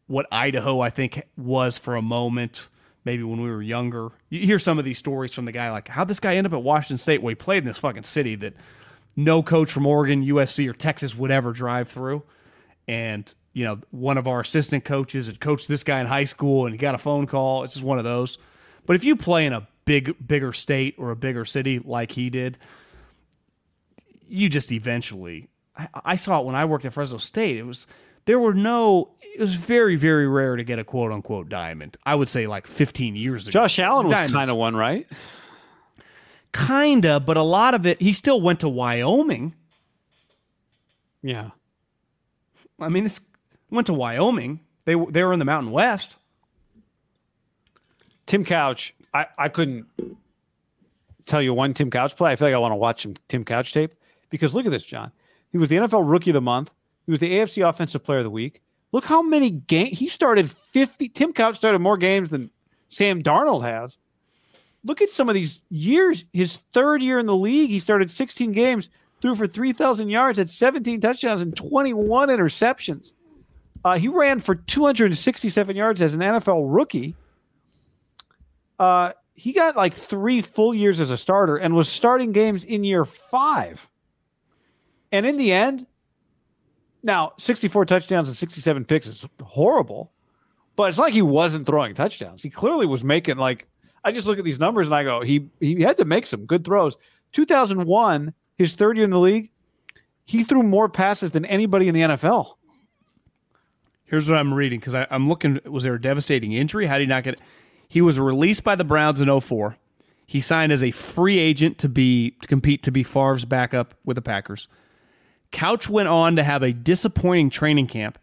what Idaho I think was for a moment, maybe when we were younger. You hear some of these stories from the guy like how this guy ended up at Washington State where he played in this fucking city that no coach from Oregon, USC, or Texas would ever drive through. And, you know, one of our assistant coaches had coached this guy in high school and he got a phone call. It's just one of those. But if you play in a big bigger state or a bigger city like he did, you just eventually I, I saw it when I worked at Fresno State. It was there were no it was very, very rare to get a quote unquote diamond. I would say like fifteen years ago. Josh Allen was kind of one right? kinda, but a lot of it he still went to Wyoming. Yeah. I mean, this went to Wyoming. They were- they were in the Mountain West. Tim Couch, I, I couldn't tell you one Tim Couch play. I feel like I want to watch some Tim Couch tape because look at this, John. He was the NFL Rookie of the Month. He was the AFC Offensive Player of the Week. Look how many games he started. Fifty. Tim Couch started more games than Sam Darnold has. Look at some of these years. His third year in the league, he started 16 games, threw for 3,000 yards, had 17 touchdowns and 21 interceptions. Uh, he ran for 267 yards as an NFL rookie. Uh, he got like three full years as a starter and was starting games in year five. And in the end, now 64 touchdowns and 67 picks is horrible, but it's like he wasn't throwing touchdowns. He clearly was making like I just look at these numbers and I go, he he had to make some good throws. 2001, his third year in the league, he threw more passes than anybody in the NFL. Here's what I'm reading because I'm looking. Was there a devastating injury? How did he not get it? He was released by the Browns in 04. He signed as a free agent to be to compete to be Favre's backup with the Packers. Couch went on to have a disappointing training camp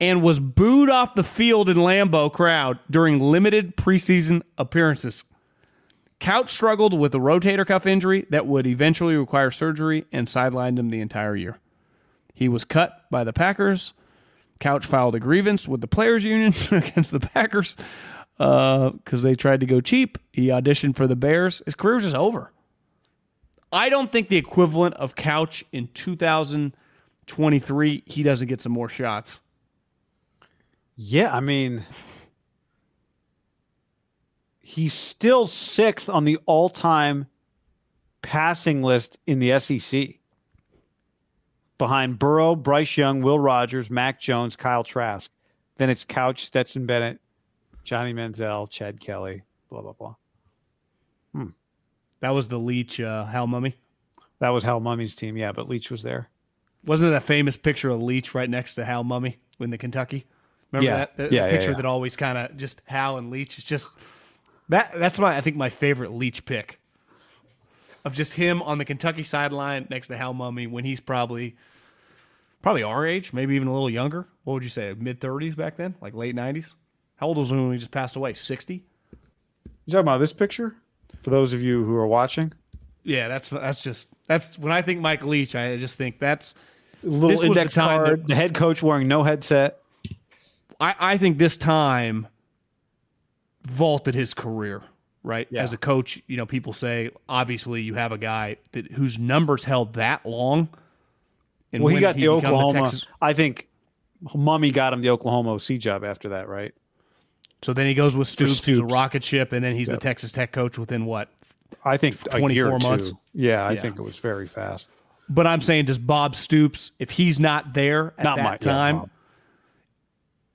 and was booed off the field in Lambeau crowd during limited preseason appearances. Couch struggled with a rotator cuff injury that would eventually require surgery and sidelined him the entire year. He was cut by the Packers. Couch filed a grievance with the players' union [laughs] against the Packers because uh, they tried to go cheap. He auditioned for the Bears. His career was just over. I don't think the equivalent of Couch in 2023, he doesn't get some more shots. Yeah, I mean, he's still sixth on the all time passing list in the SEC behind Burrow, Bryce Young, Will Rogers, Mac Jones, Kyle Trask. Then it's Couch, Stetson Bennett, Johnny Manziel, Chad Kelly, blah, blah, blah. Hmm. That was the Leach uh, Hal Mumme. That was Hal Mumme's team, yeah, but Leach was there. Wasn't that famous picture of Leach right next to Hal Mumme in the Kentucky? Remember yeah. that? Yeah, picture yeah. that always kind of just Hal and Leach. It's just that. That's my I think my favorite Leach pick of just him on the Kentucky sideline next to Hal Mumme when he's probably probably our age, maybe even a little younger. What would you say, mid thirties back then, like late nineties? How old was he when he just passed away? Sixty. You talking about this picture? For those of you who are watching, yeah, that's that's just that's when I think Mike Leach. I just think that's a little index the card. That, the head coach wearing no headset. I, I think this time vaulted his career right? Yeah. As a coach, you know, people say obviously you have a guy that whose numbers held that long. And well, he got the Oklahoma. The I think Mumme got him the Oklahoma OC job after that, right? So then he goes with Stoops, Stoops. who's a rocket ship, and then he's yep. the Texas Tech coach within what? I think twenty four months. Yeah, I yeah. think it was very fast. But I'm saying, does Bob Stoops, if he's not there at not that my, time,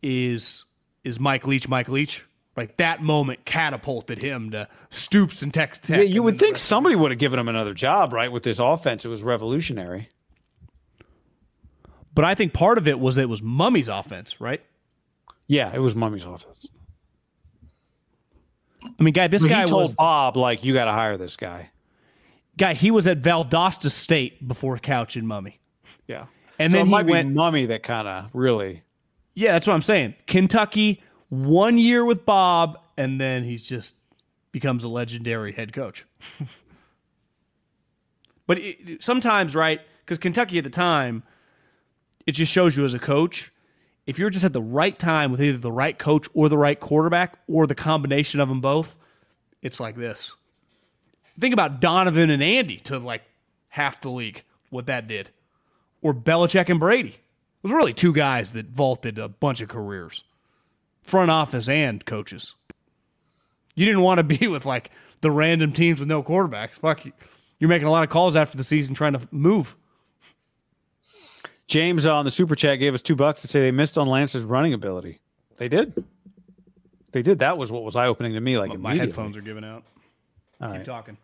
yeah, is is Mike Leach Mike Leach? Like that moment catapulted him to Stoops and Texas Tech. Yeah, you would think somebody would have given him another job, right? With this offense, it was revolutionary. But I think part of it was it was Mumme's offense, right? Yeah, it was Mumme's offense. I mean, guy, this he guy told was Bob like, "You got to hire this guy." Guy, he was at Valdosta State before Couch and Mumme. Yeah, and so then it he might went be Mumme that kind of really. Yeah, that's what I'm saying. Kentucky, one year with Bob, and then he's just becomes a legendary head coach. [laughs] but it, sometimes, right? Because Kentucky at the time, it just shows you as a coach, if you're just at the right time with either the right coach or the right quarterback or the combination of them both, it's like this. Think about Donovan and Andy to like half the league, what that did. Or Belichick and Brady. It was really two guys that vaulted a bunch of careers, front office and coaches. You didn't want to be [laughs] with like the random teams with no quarterbacks. Fuck you. You're making a lot of calls after the season trying to move. James on the super chat gave us two bucks to say they missed on Lance's running ability. They did. They did. That was what was eye opening to me. Like my headphones are giving out. All Keep right. talking.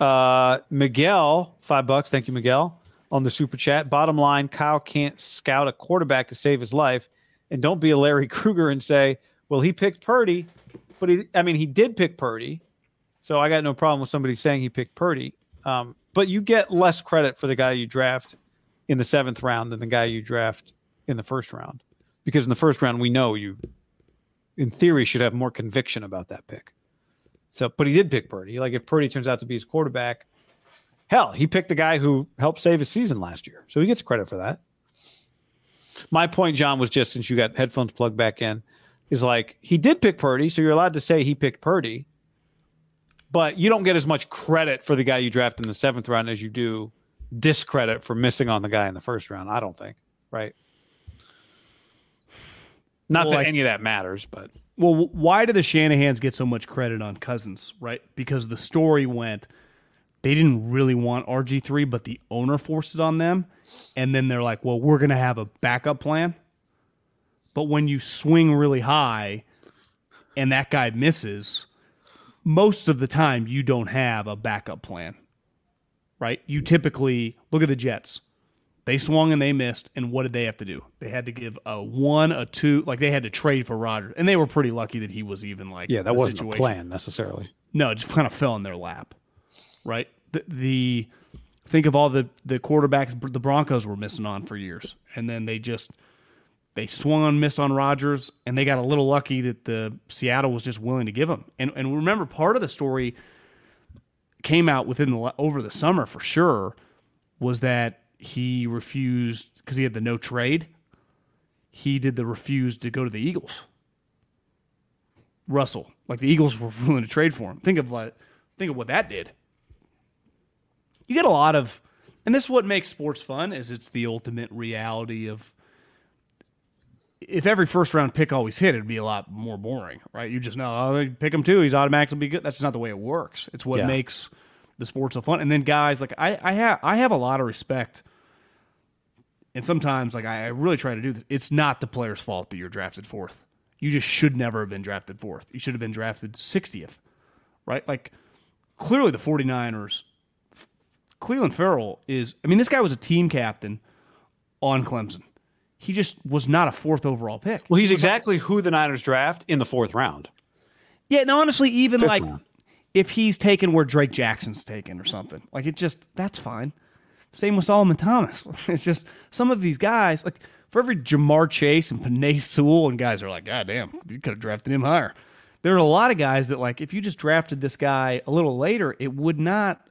Uh, Miguel, five bucks. Thank you, Miguel, on the super chat. Bottom line, Kyle can't scout a quarterback to save his life, and don't be a Larry [laughs] Krueger and say, "Well, he picked Purdy," but he, I mean, he did pick Purdy, so I got no problem with somebody saying he picked Purdy. Um, but you get less credit for the guy you draft in the seventh round than the guy you draft in the first round, because in the first round we know you, in theory, should have more conviction about that pick. So, but he did pick Purdy. Like if Purdy turns out to be his quarterback, hell, he picked the guy who helped save his season last year, so he gets credit for that. My point, John, was just since you got headphones plugged back in, is like he did pick Purdy, so you're allowed to say he picked Purdy, but you don't get as much credit for the guy you draft in the seventh round as you do discredit for missing on the guy in the first round. I don't think, right? Not Well, that like- any of that matters, but Well, why do the Shanahans get so much credit on Cousins, right? Because the story went they didn't really want RG3, but the owner forced it on them. And then they're like, well, we're going to have a backup plan. But when you swing really high and that guy misses, most of the time you don't have a backup plan, right? You typically look at the Jets. They swung and they missed, and what did they have to do? They had to give a one, a two, like they had to trade for Rodgers, and they were pretty lucky that he was even like yeah, that wasn't situation. a plan necessarily. No, it just [laughs] kind of fell in their lap, right? The, the think of all the the quarterbacks the Broncos were missing on for years, and then they just they swung on missed on Rodgers, and they got a little lucky that the Seattle was just willing to give them. And and remember, part of the story came out within the over the summer for sure was that he refused because he had the no trade. He did the refuse to go to the Eagles. Russell, like the Eagles [laughs] were willing to trade for him. Think of like, think of what that did. You get a lot of, and this is what makes sports fun is it's the ultimate reality of. If every first round pick always hit, it'd be a lot more boring, right? You just know, oh, they pick him too, he's automatically be good. That's not the way it works. It's what Yeah. makes the sport so fun. And then guys like I, I have, I have a lot of respect and sometimes like I, I really try to do this. It's not the player's fault that you're drafted fourth. You just should never have been drafted fourth. You should have been drafted 60th, right? Like clearly the 49ers, Clelin Ferrell is, I mean, this guy was a team captain on Clemson. He just was not a fourth overall pick. Well, he's exactly who the Niners draft in the fourth round. Yeah, and honestly, even Fifth like round. if he's taken where Drake Jackson's taken or something, like it just that's fine. Same with Solomon Thomas. [laughs] It's just some of these guys, like for every Ja'Marr Chase and Penei Sewell, and guys are like, God damn, you could have drafted him higher. There are a lot of guys that like if you just drafted this guy a little later, it would not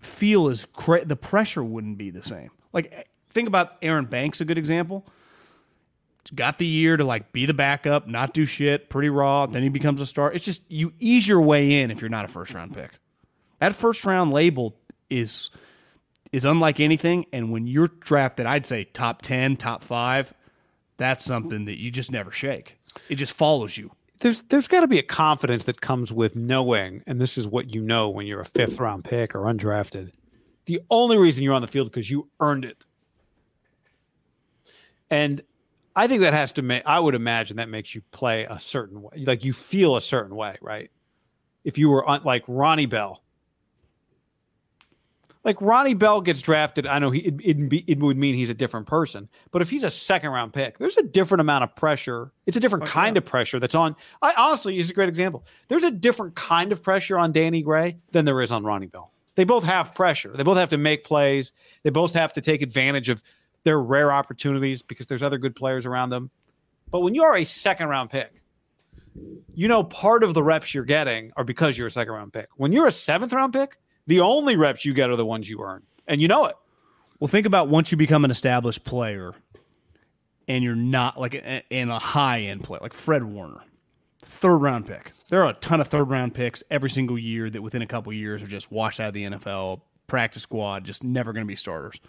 feel as cra- the pressure wouldn't be the same. Like think about Aaron Banks, a good example got the year to like be the backup, not do shit, pretty raw. Then he becomes a star. It's just you ease your way in if you're not a first round pick. That first round label is is unlike anything. And when you're drafted, I'd say top ten, top five. That's something that you just never shake. It just follows you. There's there's got to be a confidence that comes with knowing, and this is what you know when you're a fifth round pick or undrafted. The only reason you're on the field because you earned it, and I think that has to make. I would imagine that makes you play a certain way, like you feel a certain way, right? If you were on, like Ronnie Bell, like Ronnie Bell gets drafted, I know he it, it'd be, it would mean he's a different person. But if he's a second round pick, there's a different amount of pressure. It's a different oh, kind of pressure that's on. I honestly, he's a great example. There's a different kind of pressure on Danny Gray than there is on Ronnie Bell. They both have pressure. They both have to make plays. They both have to take advantage of their rare opportunities because there's other good players around them. But when you are a second round pick, you know part of the reps you're getting are because you're a second round pick. When you're a seventh round pick, the only reps you get are the ones you earn, and you know it. Well, think about once you become an established player and you're not like in a high end player, like Fred Warner, third round pick. There are a ton of third round picks every single year that within a couple years are just washed out of the NFL, practice squad, just never going to be starters.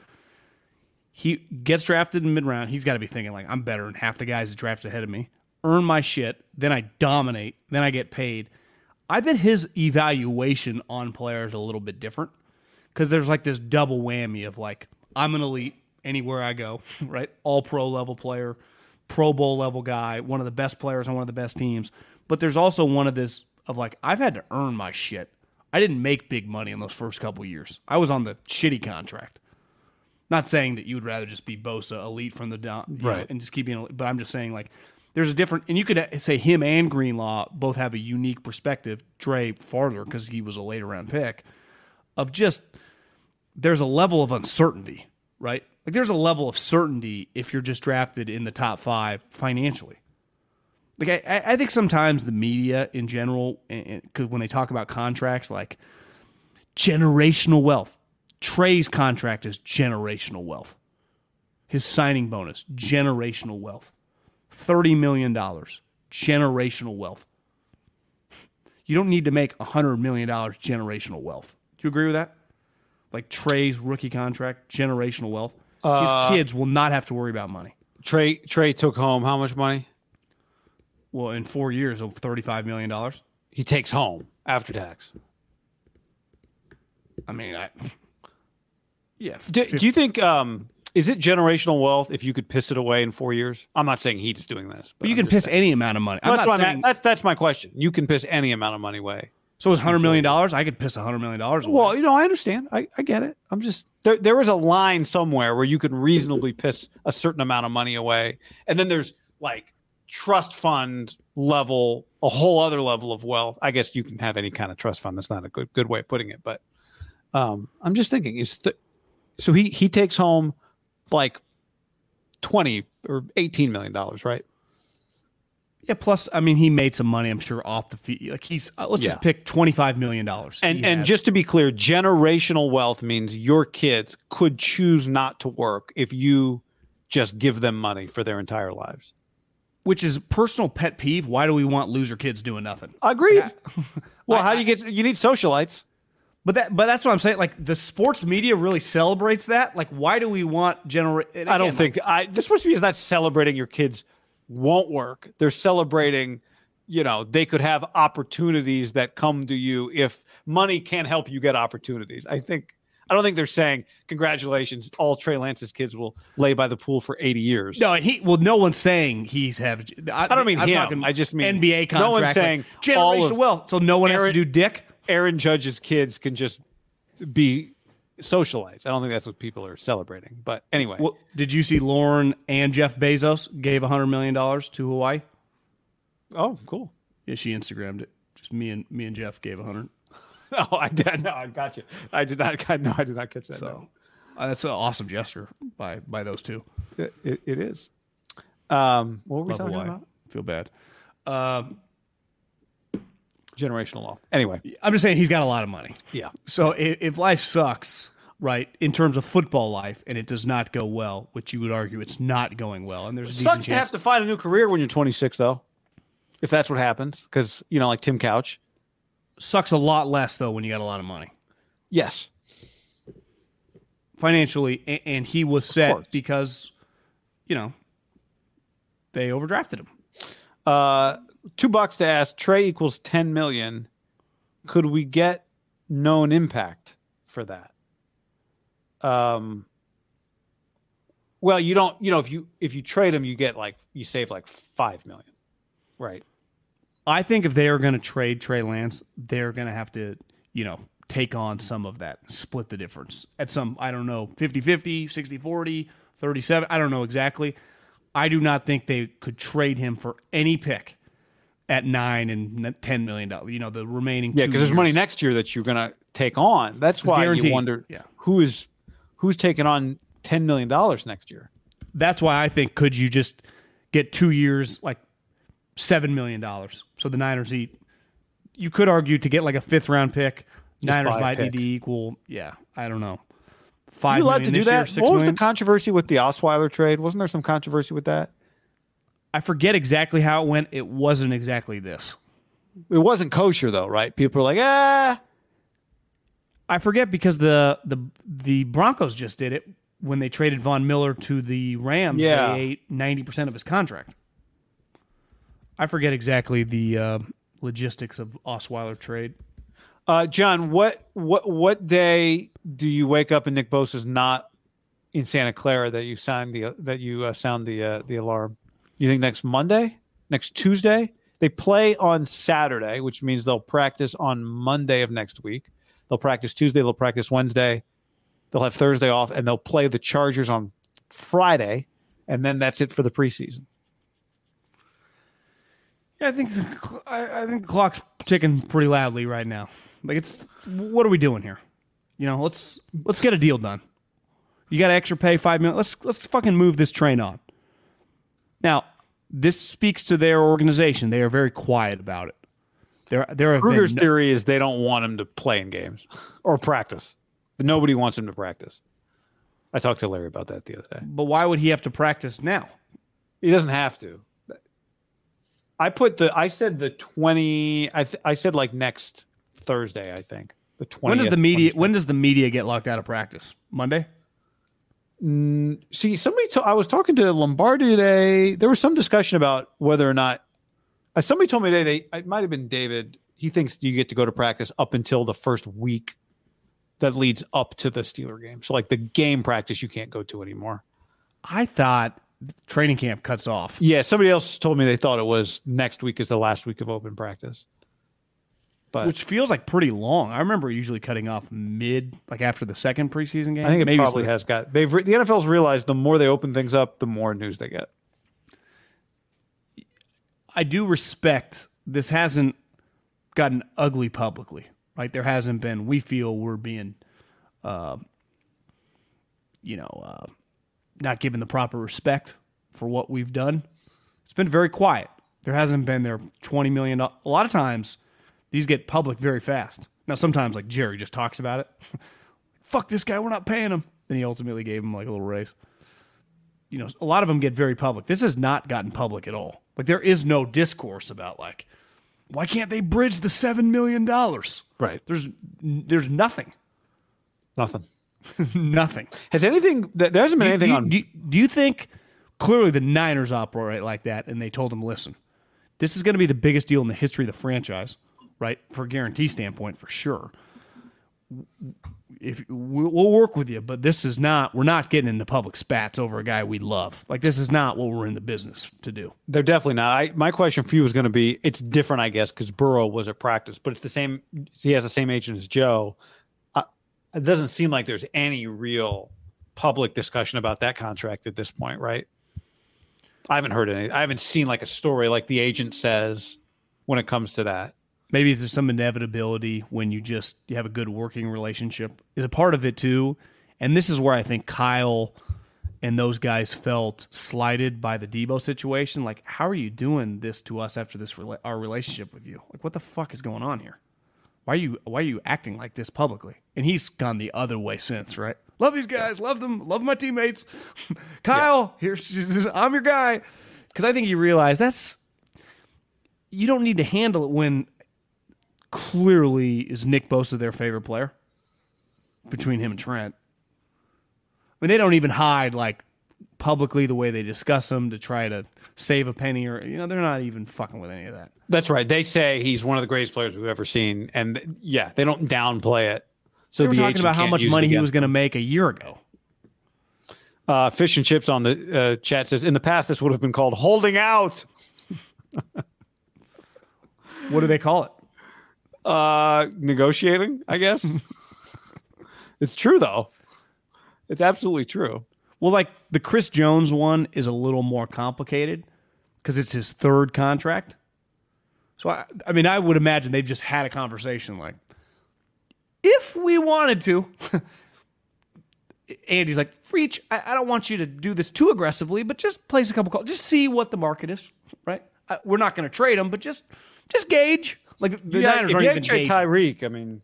He gets drafted in mid round. He's got to be thinking, like, I'm better than half the guys that drafted ahead of me, earn my shit, then I dominate, then I get paid. I bet his evaluation on players a little bit different because there's like this double whammy of like I'm an elite anywhere I go, [laughs] right? All pro level player, Pro Bowl level guy, one of the best players on one of the best teams. But there's also one of this of like I've had to earn my shit. I didn't make big money in those first couple years. I was on the shitty contract. Not saying that you would rather just be Bosa elite from the down, you know, Right. and just keep being, elite, but I'm just saying like there's a different, and you could uh, say him and Greenlaw both have a unique perspective. Dre farther because he was a later round pick of just there's a level of uncertainty, right? Like there's a level of certainty if you're just drafted in the top five financially. Like I- I, think sometimes the media in general, when they talk about contracts, like generational wealth, Trey's contract is generational wealth. His signing bonus, generational wealth, thirty million dollars, generational wealth. You don't need to make hundred million dollars generational wealth. Do you agree with that? Like Trey's rookie contract, generational wealth. Uh, His kids will not have to worry about money. Trey Trey took home how much money? Well, in four years, of thirty-five million dollars. He takes home after tax. I mean, I, yeah. Do, do you think um is it generational wealth if you could piss it away in four years? I'm not saying he's doing this, But you I'm can piss saying- any amount of money. I'm That's not what I'm saying. That's that's my question. You can piss any amount of money away. so it's hundred million dollars. I could piss hundred million dollars. Well, you know, I understand. I, I get it. I'm just there. There is a line somewhere where you can reasonably piss a certain amount of money away, and then there's like trust fund level, a whole other level of wealth. I guess you can have any kind of trust fund. That's not a good good way of putting it, but um, I'm just thinking is th- so he he takes home like twenty or eighteen million dollars, right? yeah. Plus, I mean, he made some money. I'm sure off the fee. Like he's uh, let's Yeah. just pick twenty-five million dollars. And and just to be clear, generational wealth means your kids could choose not to work if you just give them money for their entire lives. which is personal pet peeve. Why do we want loser kids doing nothing? Agreed. [laughs] well, how do you get? You need socialites. But that, but that's what I'm saying. Like the sports media really celebrates that. Like, why do we want general? I don't think I. The sports media is not celebrating your kids won't work. They're celebrating. You know, they could have opportunities that come to you if money can't help you get opportunities. I think. I don't think they're saying congratulations. All Trey Lance's kids will lay by the pool for 80 years. No, and he. Well, no one's saying he's have. I, I don't mean I'm him. talking I just mean NBA contract. no one's like, saying all generational of wealth. So no one has to do dick. Aaron Judge's kids can just be socialized. I don't think that's what people are celebrating. But anyway, Well, did you see Lauren and Jeff Bezos gave hundred million dollars to Hawaii? oh, cool. Yeah, she Instagrammed it. Just me and me and Jeff gave a hundred. No, [laughs] I did. No, I got you. I did not. [laughs] No, I did not catch that. So uh, that's an awesome gesture by by those two. it, it, it is. Um, what were we Love talking Hawaii. about? Feel bad. Um, Generational wealth. Anyway, I'm just saying he's got a lot of money. yeah. So if, if life sucks, right, in terms of football life, and it does not go well, which you would argue it's not going well, and there's a Sucks to have to find a new career when you're 26, though. If that's what happens, because you know, like Tim Couch. sucks a lot less though when you got a lot of money Yes. financially, and, and he was set because, you know, they overdrafted him. Uh, two bucks to ask. Trey equals 10 million. Could we get known impact for that? Um. Well, you don't. You know, if you if you trade him, you get like you save like five million, right? I think if they are going to trade Trey Lance, they're going to have to, you know, take on some of that, split the difference at some, I don't know, 50 50, 60 40, 37. I don't know exactly. I do not think they could trade him for any pick at nine and $10 million. You know, the remaining Yeah, because there's money next year that you're gonna take on. That's why guaranteed. you wonder Yeah. who is who's taking on ten million dollars next year. That's why I think could you just get two years, like $7 million? So the Niners eat. You could argue to get like a fifth round pick. Niners might pick. need to equal, yeah, I don't know. Five you allowed to do year, that? six what was million? the controversy with the Osweiler trade? Wasn't there some controversy with that? I forget exactly how it went. It wasn't exactly this. It wasn't kosher though, right? People were like, ah. I forget because the the the Broncos just did it when they traded Von Miller to the Rams. Yeah. They ate ninety percent of his contract. I forget exactly the uh, logistics of Osweiler trade. Uh, John, what what what day do you wake up and Nick Bosa's not in Santa Clara that you signed the that you uh, sound the uh, the alarm? You think next Monday, next Tuesday? They play on Saturday, which means they'll practice on Monday of next week. They'll practice Tuesday. They'll practice Wednesday. They'll have Thursday off, and they'll play the Chargers on Friday, and then that's it for the preseason. Yeah, I think I, I think the clock's ticking pretty loudly right now. Like it's what are we doing here? You know, let's let's get a deal done. You got extra pay five million. Let's let's fucking move this train on. Now, this speaks to their organization. They are very quiet about it. There, there have Krueger's no- theory is they don't want him to play in games or practice. Nobody wants him to practice. I talked to Larry about that the other day. but why would he have to practice now? He doesn't have to. I put the. I said the twenty. I th- I said like next Thursday. I think the twenty. When does the media? When does the media get locked out of practice? Monday. See, somebody. To, I was talking to Lombardi today. There was some discussion about whether or not. Uh, somebody told me today. They it might have been David. He thinks you get to go to practice up until the first week that leads up to the Steeler game. So like the game practice, you can't go to anymore. I thought training camp cuts off. Yeah, somebody else told me they thought it was next week is the last week of open practice. But which feels like pretty long. I remember usually cutting off mid, like after the second preseason game. I think it Maybe probably the- has got. They've the NFL's realized the more they open things up, the more news they get. I do respect this hasn't gotten ugly publicly, right? There hasn't been. We feel we're being, uh, you know, uh, not given the proper respect for what we've done. It's been very quiet. There hasn't been there twenty million. A lot of times, these get public very fast. Now, sometimes like Jerry just talks about it. [laughs] Fuck this guy, we're not paying him. Then he ultimately gave him like a little raise you know, a lot of them get very public. This has not gotten public at all. Like there is no discourse about like, why can't they bridge the seven million dollars? Right. There's there's nothing, Nothing. [laughs] nothing. Has anything? There hasn't been Do, anything you- on. do you- do you think clearly the Niners operate like that, and they told him, listen, this is going to be the biggest deal in the history of the franchise, right? For a guarantee standpoint, for sure. If we'll work with you, but this is not. We're not getting into public spats over a guy we love. Like this is not what we're in the business to do. They're definitely not. I, my question for you is going to be: It's different, I guess, because Burrow was at practice, but it's the same. He has the same agent as Joe. It doesn't seem like there's any real public discussion about that contract at this point, right? I haven't heard any. I haven't seen like a story like the agent says when it comes to that. Maybe there's some inevitability when you just you have a good working relationship is a part of it too. And this is where i think kyle and those guys felt slighted by the Deebo situation. Like how are you doing this to us after this our relationship with you? Like what the fuck is going on here? Why are you why are you acting like this publicly? And he's gone the other way since right? Love these guys. Love them. Love my teammates. [laughs] Kyle here's [laughs] i'm your guy. Because i think he realized that's you don't need to handle it when clearly is Nick Bosa their favorite player between him and Trent. I mean, they don't even hide like publicly the way they discuss him to try to save a penny or you know they're not even fucking with any of that. That's right. They say he's one of the greatest players we've ever seen, and yeah, they don't downplay it. So They were the talking about how much money he was going to make a year ago. Uh, Fish and Chips on the uh, chat says in the past this would have been called holding out. [laughs] What do they call it? Uh, negotiating, I guess. [laughs] it's true though. It's absolutely true. Well, like the Chris Jones one is a little more complicated because it's his third contract. So I, I mean, I would imagine they've just had a conversation like, if we wanted to. [laughs] Andy's like, Veach, I, I don't want you to do this too aggressively, but just place a couple calls, just see what the market is, right? Uh, we're not going to trade him, but just just gauge. Like the yeah, Niners if aren't you even had trade gauging. Tyreek, I mean,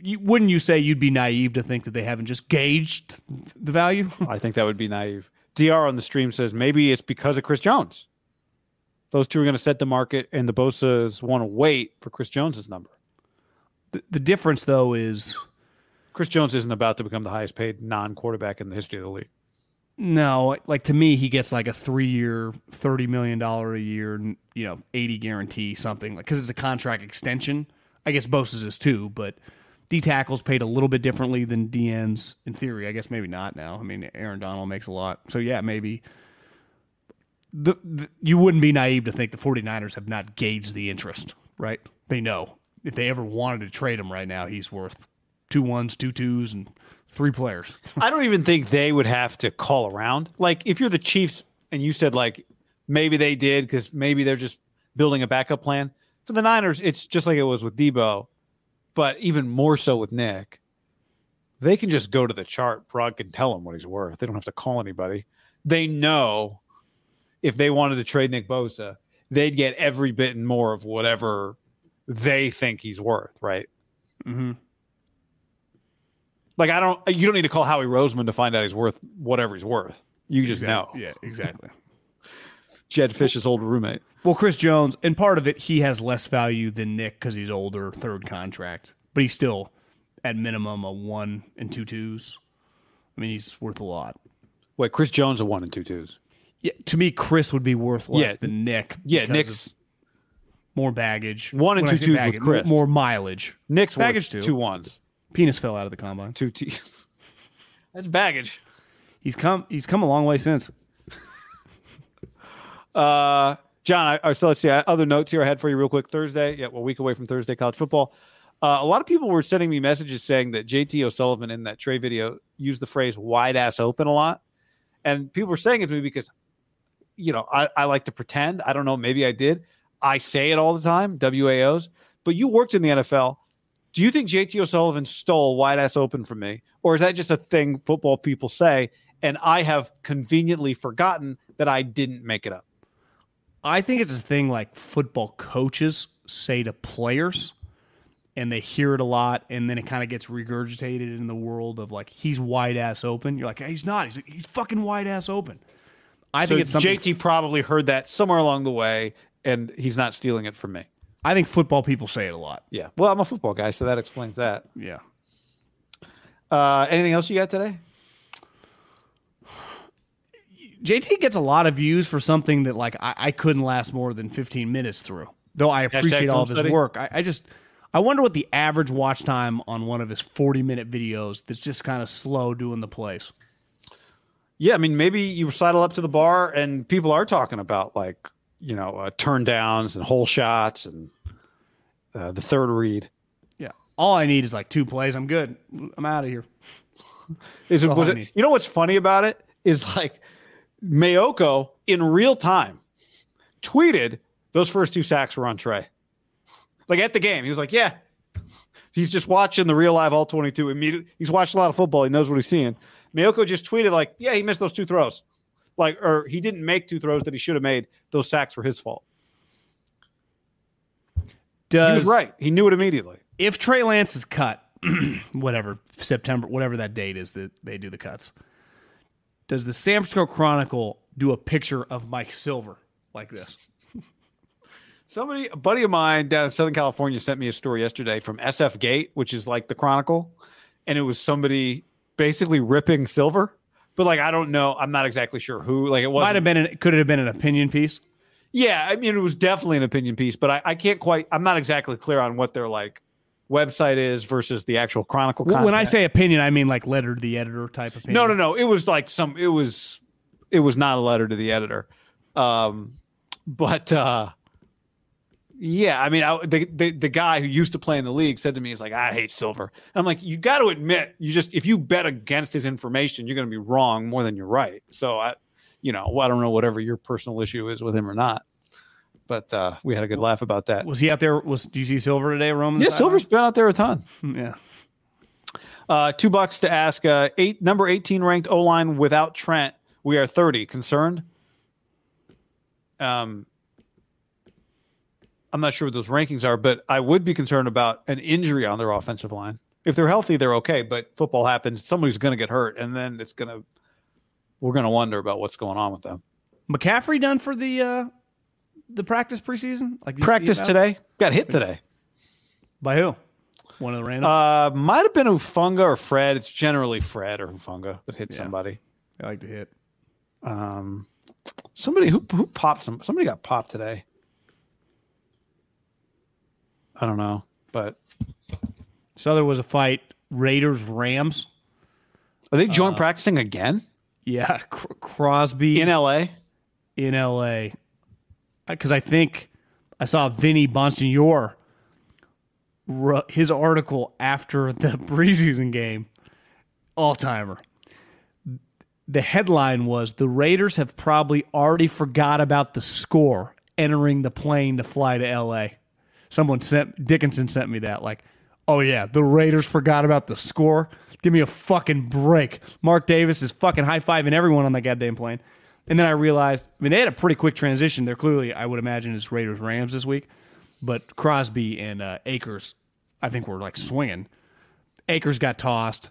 You, wouldn't you say you'd be naive to think that they haven't just gauged the value? [laughs] I think that would be naive. Dr on the stream says maybe it's because of Chris Jones. Those two are going to set the market, and the Bosa's want to wait for Chris Jones's number. the, the difference, though, is Chris Jones isn't about to become the highest paid non-quarterback in the history of the league. No, like to me, he gets like a three-year, thirty million dollar a year, you know, eighty guarantee, something like because it's a contract extension. I guess Bosa's is too, but D tackles paid a little bit differently than DNs in theory. I guess maybe not now. I mean, Aaron Donald makes a lot, so yeah, maybe. The, the you wouldn't be naive to think the 49ers have not gauged the interest, right? They know if they ever wanted to trade him right now, he's worth two ones, two twos, and three players. [laughs] I don't even think they would have to call around. Like if you're the Chiefs and you said like maybe they did because maybe they're just building a backup plan. For the Niners, it's just like it was with Deebo, but even more so with Nick. They can just go to the chart. Paraag can tell him what he's worth. They don't have to call anybody. They know if they wanted to trade Nick Bosa, they'd get every bit and more of whatever they think he's worth, right? Mm-hmm. Like I don't, you don't need to call Howie Roseman to find out he's worth whatever he's worth. You just know. Yeah, exactly. [laughs] Jed Fish's old roommate. Well, Chris Jones, and part of it, he has less value than Nick because he's older, third contract, but he's still at minimum a one and two twos. I mean, he's worth a lot. Wait, Chris Jones a one and two twos. Yeah, to me, Chris would be worth less Yeah. than Nick. Yeah, Nick's more baggage. One and When I two say twos with Chris. More mileage. Nick's worth baggage too. two ones, Penis fell out of the combine. two T. [laughs] That's baggage. He's come. He's come a long way since. [laughs] Uh, John, I, so let's see. I- Other notes here I had for you real quick. Thursday, yeah, well, a week away from Thursday college football. Uh, a lot of people were sending me messages saying that JT O'Sullivan in that Trey video used the phrase "wide ass open" a lot, and people were saying it to me because, you know, I, I like to pretend. I don't know. Maybe I did. I say it all the time. WAOs. But you worked in the NFL. Do you think JT O'Sullivan stole wide ass open from me, or is that just a thing football people say, and I have conveniently forgotten that I didn't make it up? I think it's a thing like football coaches say to players, and they hear it a lot, and then it kind of gets regurgitated in the world of like he's wide ass open. You're like, hey, he's not. He's he's fucking wide ass open. I think it's something. JT probably heard that somewhere along the way, and he's not stealing it from me. I think football people say it a lot. Yeah. Well, I'm a football guy, so that explains that. Yeah. Uh, anything else you got today? JT gets a lot of views for something that like I, I couldn't last more than 15 minutes through. Though I appreciate all of his study? work. I, I just I wonder what the average watch time on one of his 40 minute videos that's just kind of slow doing the plays. Yeah, I mean, maybe you sidle up to the bar and people are talking about like you know uh, turn downs and hole shots and uh, the third read. Yeah. All I need is like two plays. I'm good. I'm out of here. [laughs] Is it was I it? need. You know what's funny about it is like Maiocco in real time tweeted those first two sacks were on Trey. Like at the game, he was like, "Yeah." He's just watching the real live all 22 immediately. He's watched a lot of football. He knows what he's seeing. Maiocco just tweeted like, "Yeah, he missed those two throws." Like or he didn't make two throws that he should have made. Those sacks were his fault. Does He was right. He knew it immediately. if Trey Lance is cut, [clears throat] whatever September, whatever that date is that they do the cuts, does the San Francisco Chronicle do a picture of Mike Silver like this? [laughs] Somebody, a buddy of mine down in Southern California, sent me a story yesterday from SF Gate, which is like the Chronicle, and it was somebody basically ripping Silver. But like, I don't know. I'm not exactly sure who. Like, it Might wasn't. have been. An, could it have been an opinion piece? Yeah, I mean, it was definitely an opinion piece, but I, I can't quite. I'm not exactly clear on what their like website is versus the actual Chronicle. When I say opinion, I mean like letter to the editor type opinion. No, no, no. It was like some. It was. It was not a letter to the editor. Um, but uh, yeah, I mean, I, the, the the guy who used to play in the league said to me, "He's like, I hate Silver." I'm like, you got to admit, you just if you bet against his information, you're going to be wrong more than you're right. So I, you know, I don't know whatever your personal issue is with him or not. But uh, we had a good laugh about that. Was he out there? Was do you see Silver today Roman? Yeah, Silver's been out there a ton. [laughs] Yeah. Uh, two bucks to ask. Uh, eight number eighteen ranked O line without Trent. We are thirty. Concerned. Um, I'm not sure what those rankings are, but I would be concerned about an injury on their offensive line. If they're healthy, they're okay. But football happens. Somebody's going to get hurt, and then it's going to. We're going to wonder about what's going on with them. McCaffrey done for the uh the practice preseason? Like did you see Practice today. Got hit today. by who? One of the random. Uh, might have been Hufanga or Fred. It's generally Fred or Hufanga that hit Yeah. somebody. I like to hit. Um, somebody who who popped some. Somebody got popped today. I don't know, but So there was a fight. Raiders Rams. are they joint uh, practicing again Yeah, Cr- Crosby in L.A.? in LA because I think I saw Vinny Bonsignore his article after the [laughs] preseason game, all timer. The headline was the Raiders have probably already forgot about the score entering the plane to fly to LA. Someone sent Dickinson sent me that like, oh yeah, the Raiders forgot about the score. Give me a fucking break. Mark Davis is fucking high fiving everyone on that goddamn plane. And then I realized, I mean, they had a pretty quick transition. They're clearly, I would imagine, it's Raiders Rams this week. But Crosby and uh, Akers, I think, were like swinging. Akers got tossed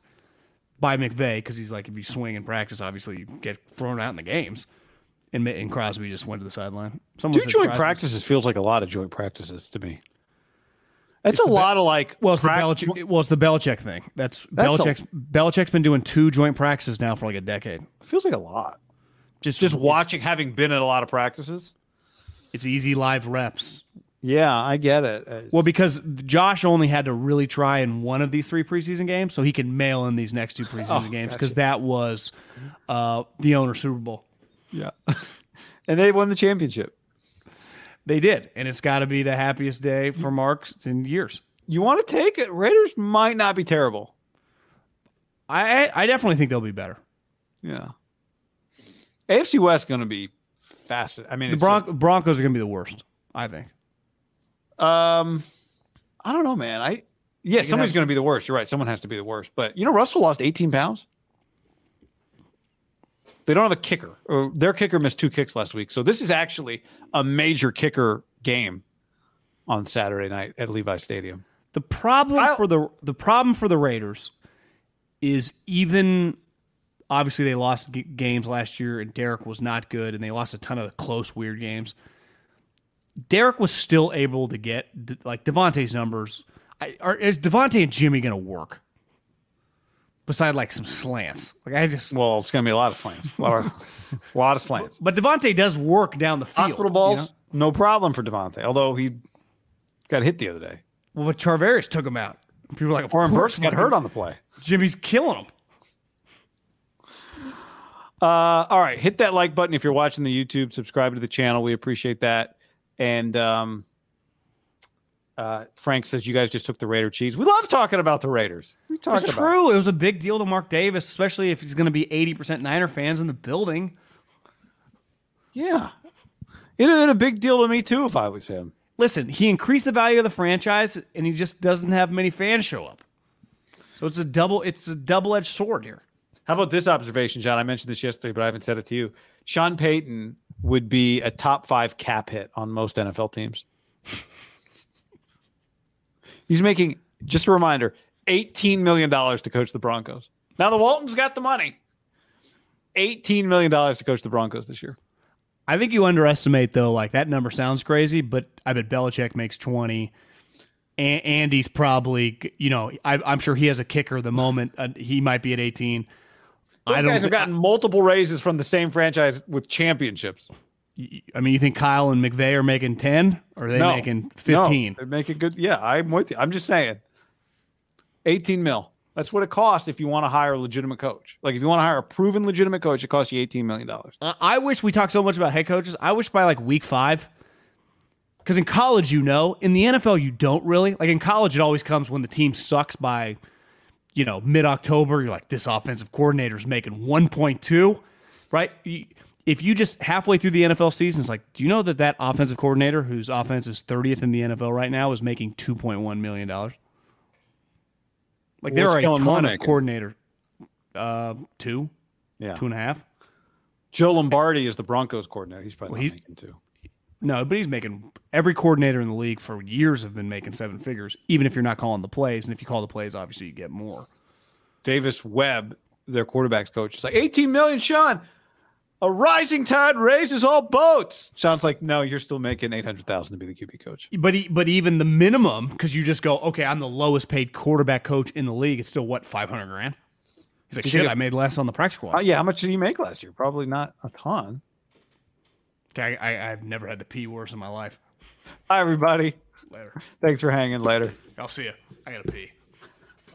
by McVay because he's like, if you swing in practice, obviously you get thrown out in the games. And, and Crosby just went to the sideline. Someone Two joint Crosby- practices feels like a lot of joint practices to me. That's a lot of like. Well, it's the Belichick. Well, it's the Belichick thing. That's, That's a- Belichick's. Belichick's been doing two joint practices now for like a decade. Feels like a lot. Just Just watching, having been at a lot of practices. It's easy live reps. Yeah, I get it. Well, because Josh only had to really try in one of these three preseason games, so he can mail in these next two [laughs] preseason Oh, games because that was uh, the owner Super Bowl. Yeah, [laughs] and they won the championship. They did, and it's got to be the happiest day for Marks in years. You want to take it? Raiders might not be terrible. I I- definitely think they'll be better. Yeah. AFC West going to be fast. I mean, The Bron- Broncos are going to be the worst. I think. um, I don't know, man. I yeah, somebody's going to be the worst. You're right. Someone has to be the worst. But you know, Russell lost 18 pounds. They don't have a kicker. Or their kicker missed two kicks last week. So this is actually a major kicker game on Saturday night at Levi Stadium. The problem I'll- for the the problem for the Raiders is even obviously they lost g- games last year and Derek was not good and they lost a ton of close weird games. Derek was still able to get like Davante's numbers. I, are, is Davante and Jimmy going to work? Beside like some slants, like I just. Well, it's going to be a lot of slants. A lot of, a lot of slants. But Davante does work down the field. Hospital balls, no problem for Davante. Although he got hit the other day. Well, but Charvarius took him out. People like, Oren Burks got hurt on the play. Jimmy's killing him. Uh, all right, hit that like button if you're watching the YouTube. Subscribe to the channel. We appreciate that. And um, uh, Frank says you guys just took the Raider cheese. We love talking about the Raiders. We talk It's about true. It was a big deal to Mark Davis, especially if he's going to be 80% Niner fans in the building. Yeah, it'd have been a big deal to me too if I was him. Listen, he increased the value of the franchise, and he just doesn't have many fans show up. So it's a double. It's a double-edged sword here. How about this observation, John? I mentioned this yesterday, but I haven't said it to you. Sean Payton would be a top five cap hit on most NFL teams. He's making, just a reminder, $18 million to coach the Broncos. Now, the Waltons got the money. $18 million to coach the Broncos this year. I think you underestimate though. Like that number sounds crazy, but I bet Belichick makes 20. And Andy's probably, you know, I, I'm sure he has a kicker. The moment uh, he might be at 18. Those I don't. guys have gotten multiple raises from the same franchise with championships. I mean, you think Kyle and McVay are making 10, or are they No. making No, 15? they're making good. Yeah, I'm with you. I'm just saying. 18 mil. That's what it costs if you want to hire a legitimate coach. Like if you want to hire a proven legitimate coach, it costs you 18 million dollars. I- I wish we talked so much about head coaches. I wish by like week five, because in college, you know, in the NFL, you don't really. Like in college, it always comes when the team sucks by, you know, mid October. You're like, this offensive coordinator is making 1.2, right? You- If you just halfway through the NFL season, it's like, do you know that that offensive coordinator, whose offense is 30th in the NFL right now, is making 2.1 million dollars? Like there What's are a ton of coordinator, uh, two, Yeah. two and a half. Joe Lombardi is the Broncos coordinator. He's probably Well, he's- making two. No, but he's making every coordinator in the league for years have been making seven figures, even if you're not calling the plays. And if you call the plays, obviously you get more. Davis Webb, their quarterbacks coach, is like 18 million, Sean. A rising tide raises all boats. Sean's like, no, you're still making 800,000 to be the QB coach. But he, but even the minimum, because you just go, okay, I'm the lowest paid quarterback coach in the league. It's still what 500 grand. He's like, You shit, it- I made less on the practice squad. Uh, yeah, how much did he make last year? Probably not a ton. okay, I, I, I've never had to pee worse in my life. Hi, everybody. Later, Thanks for hanging. Later. I'll see you. I gotta pee.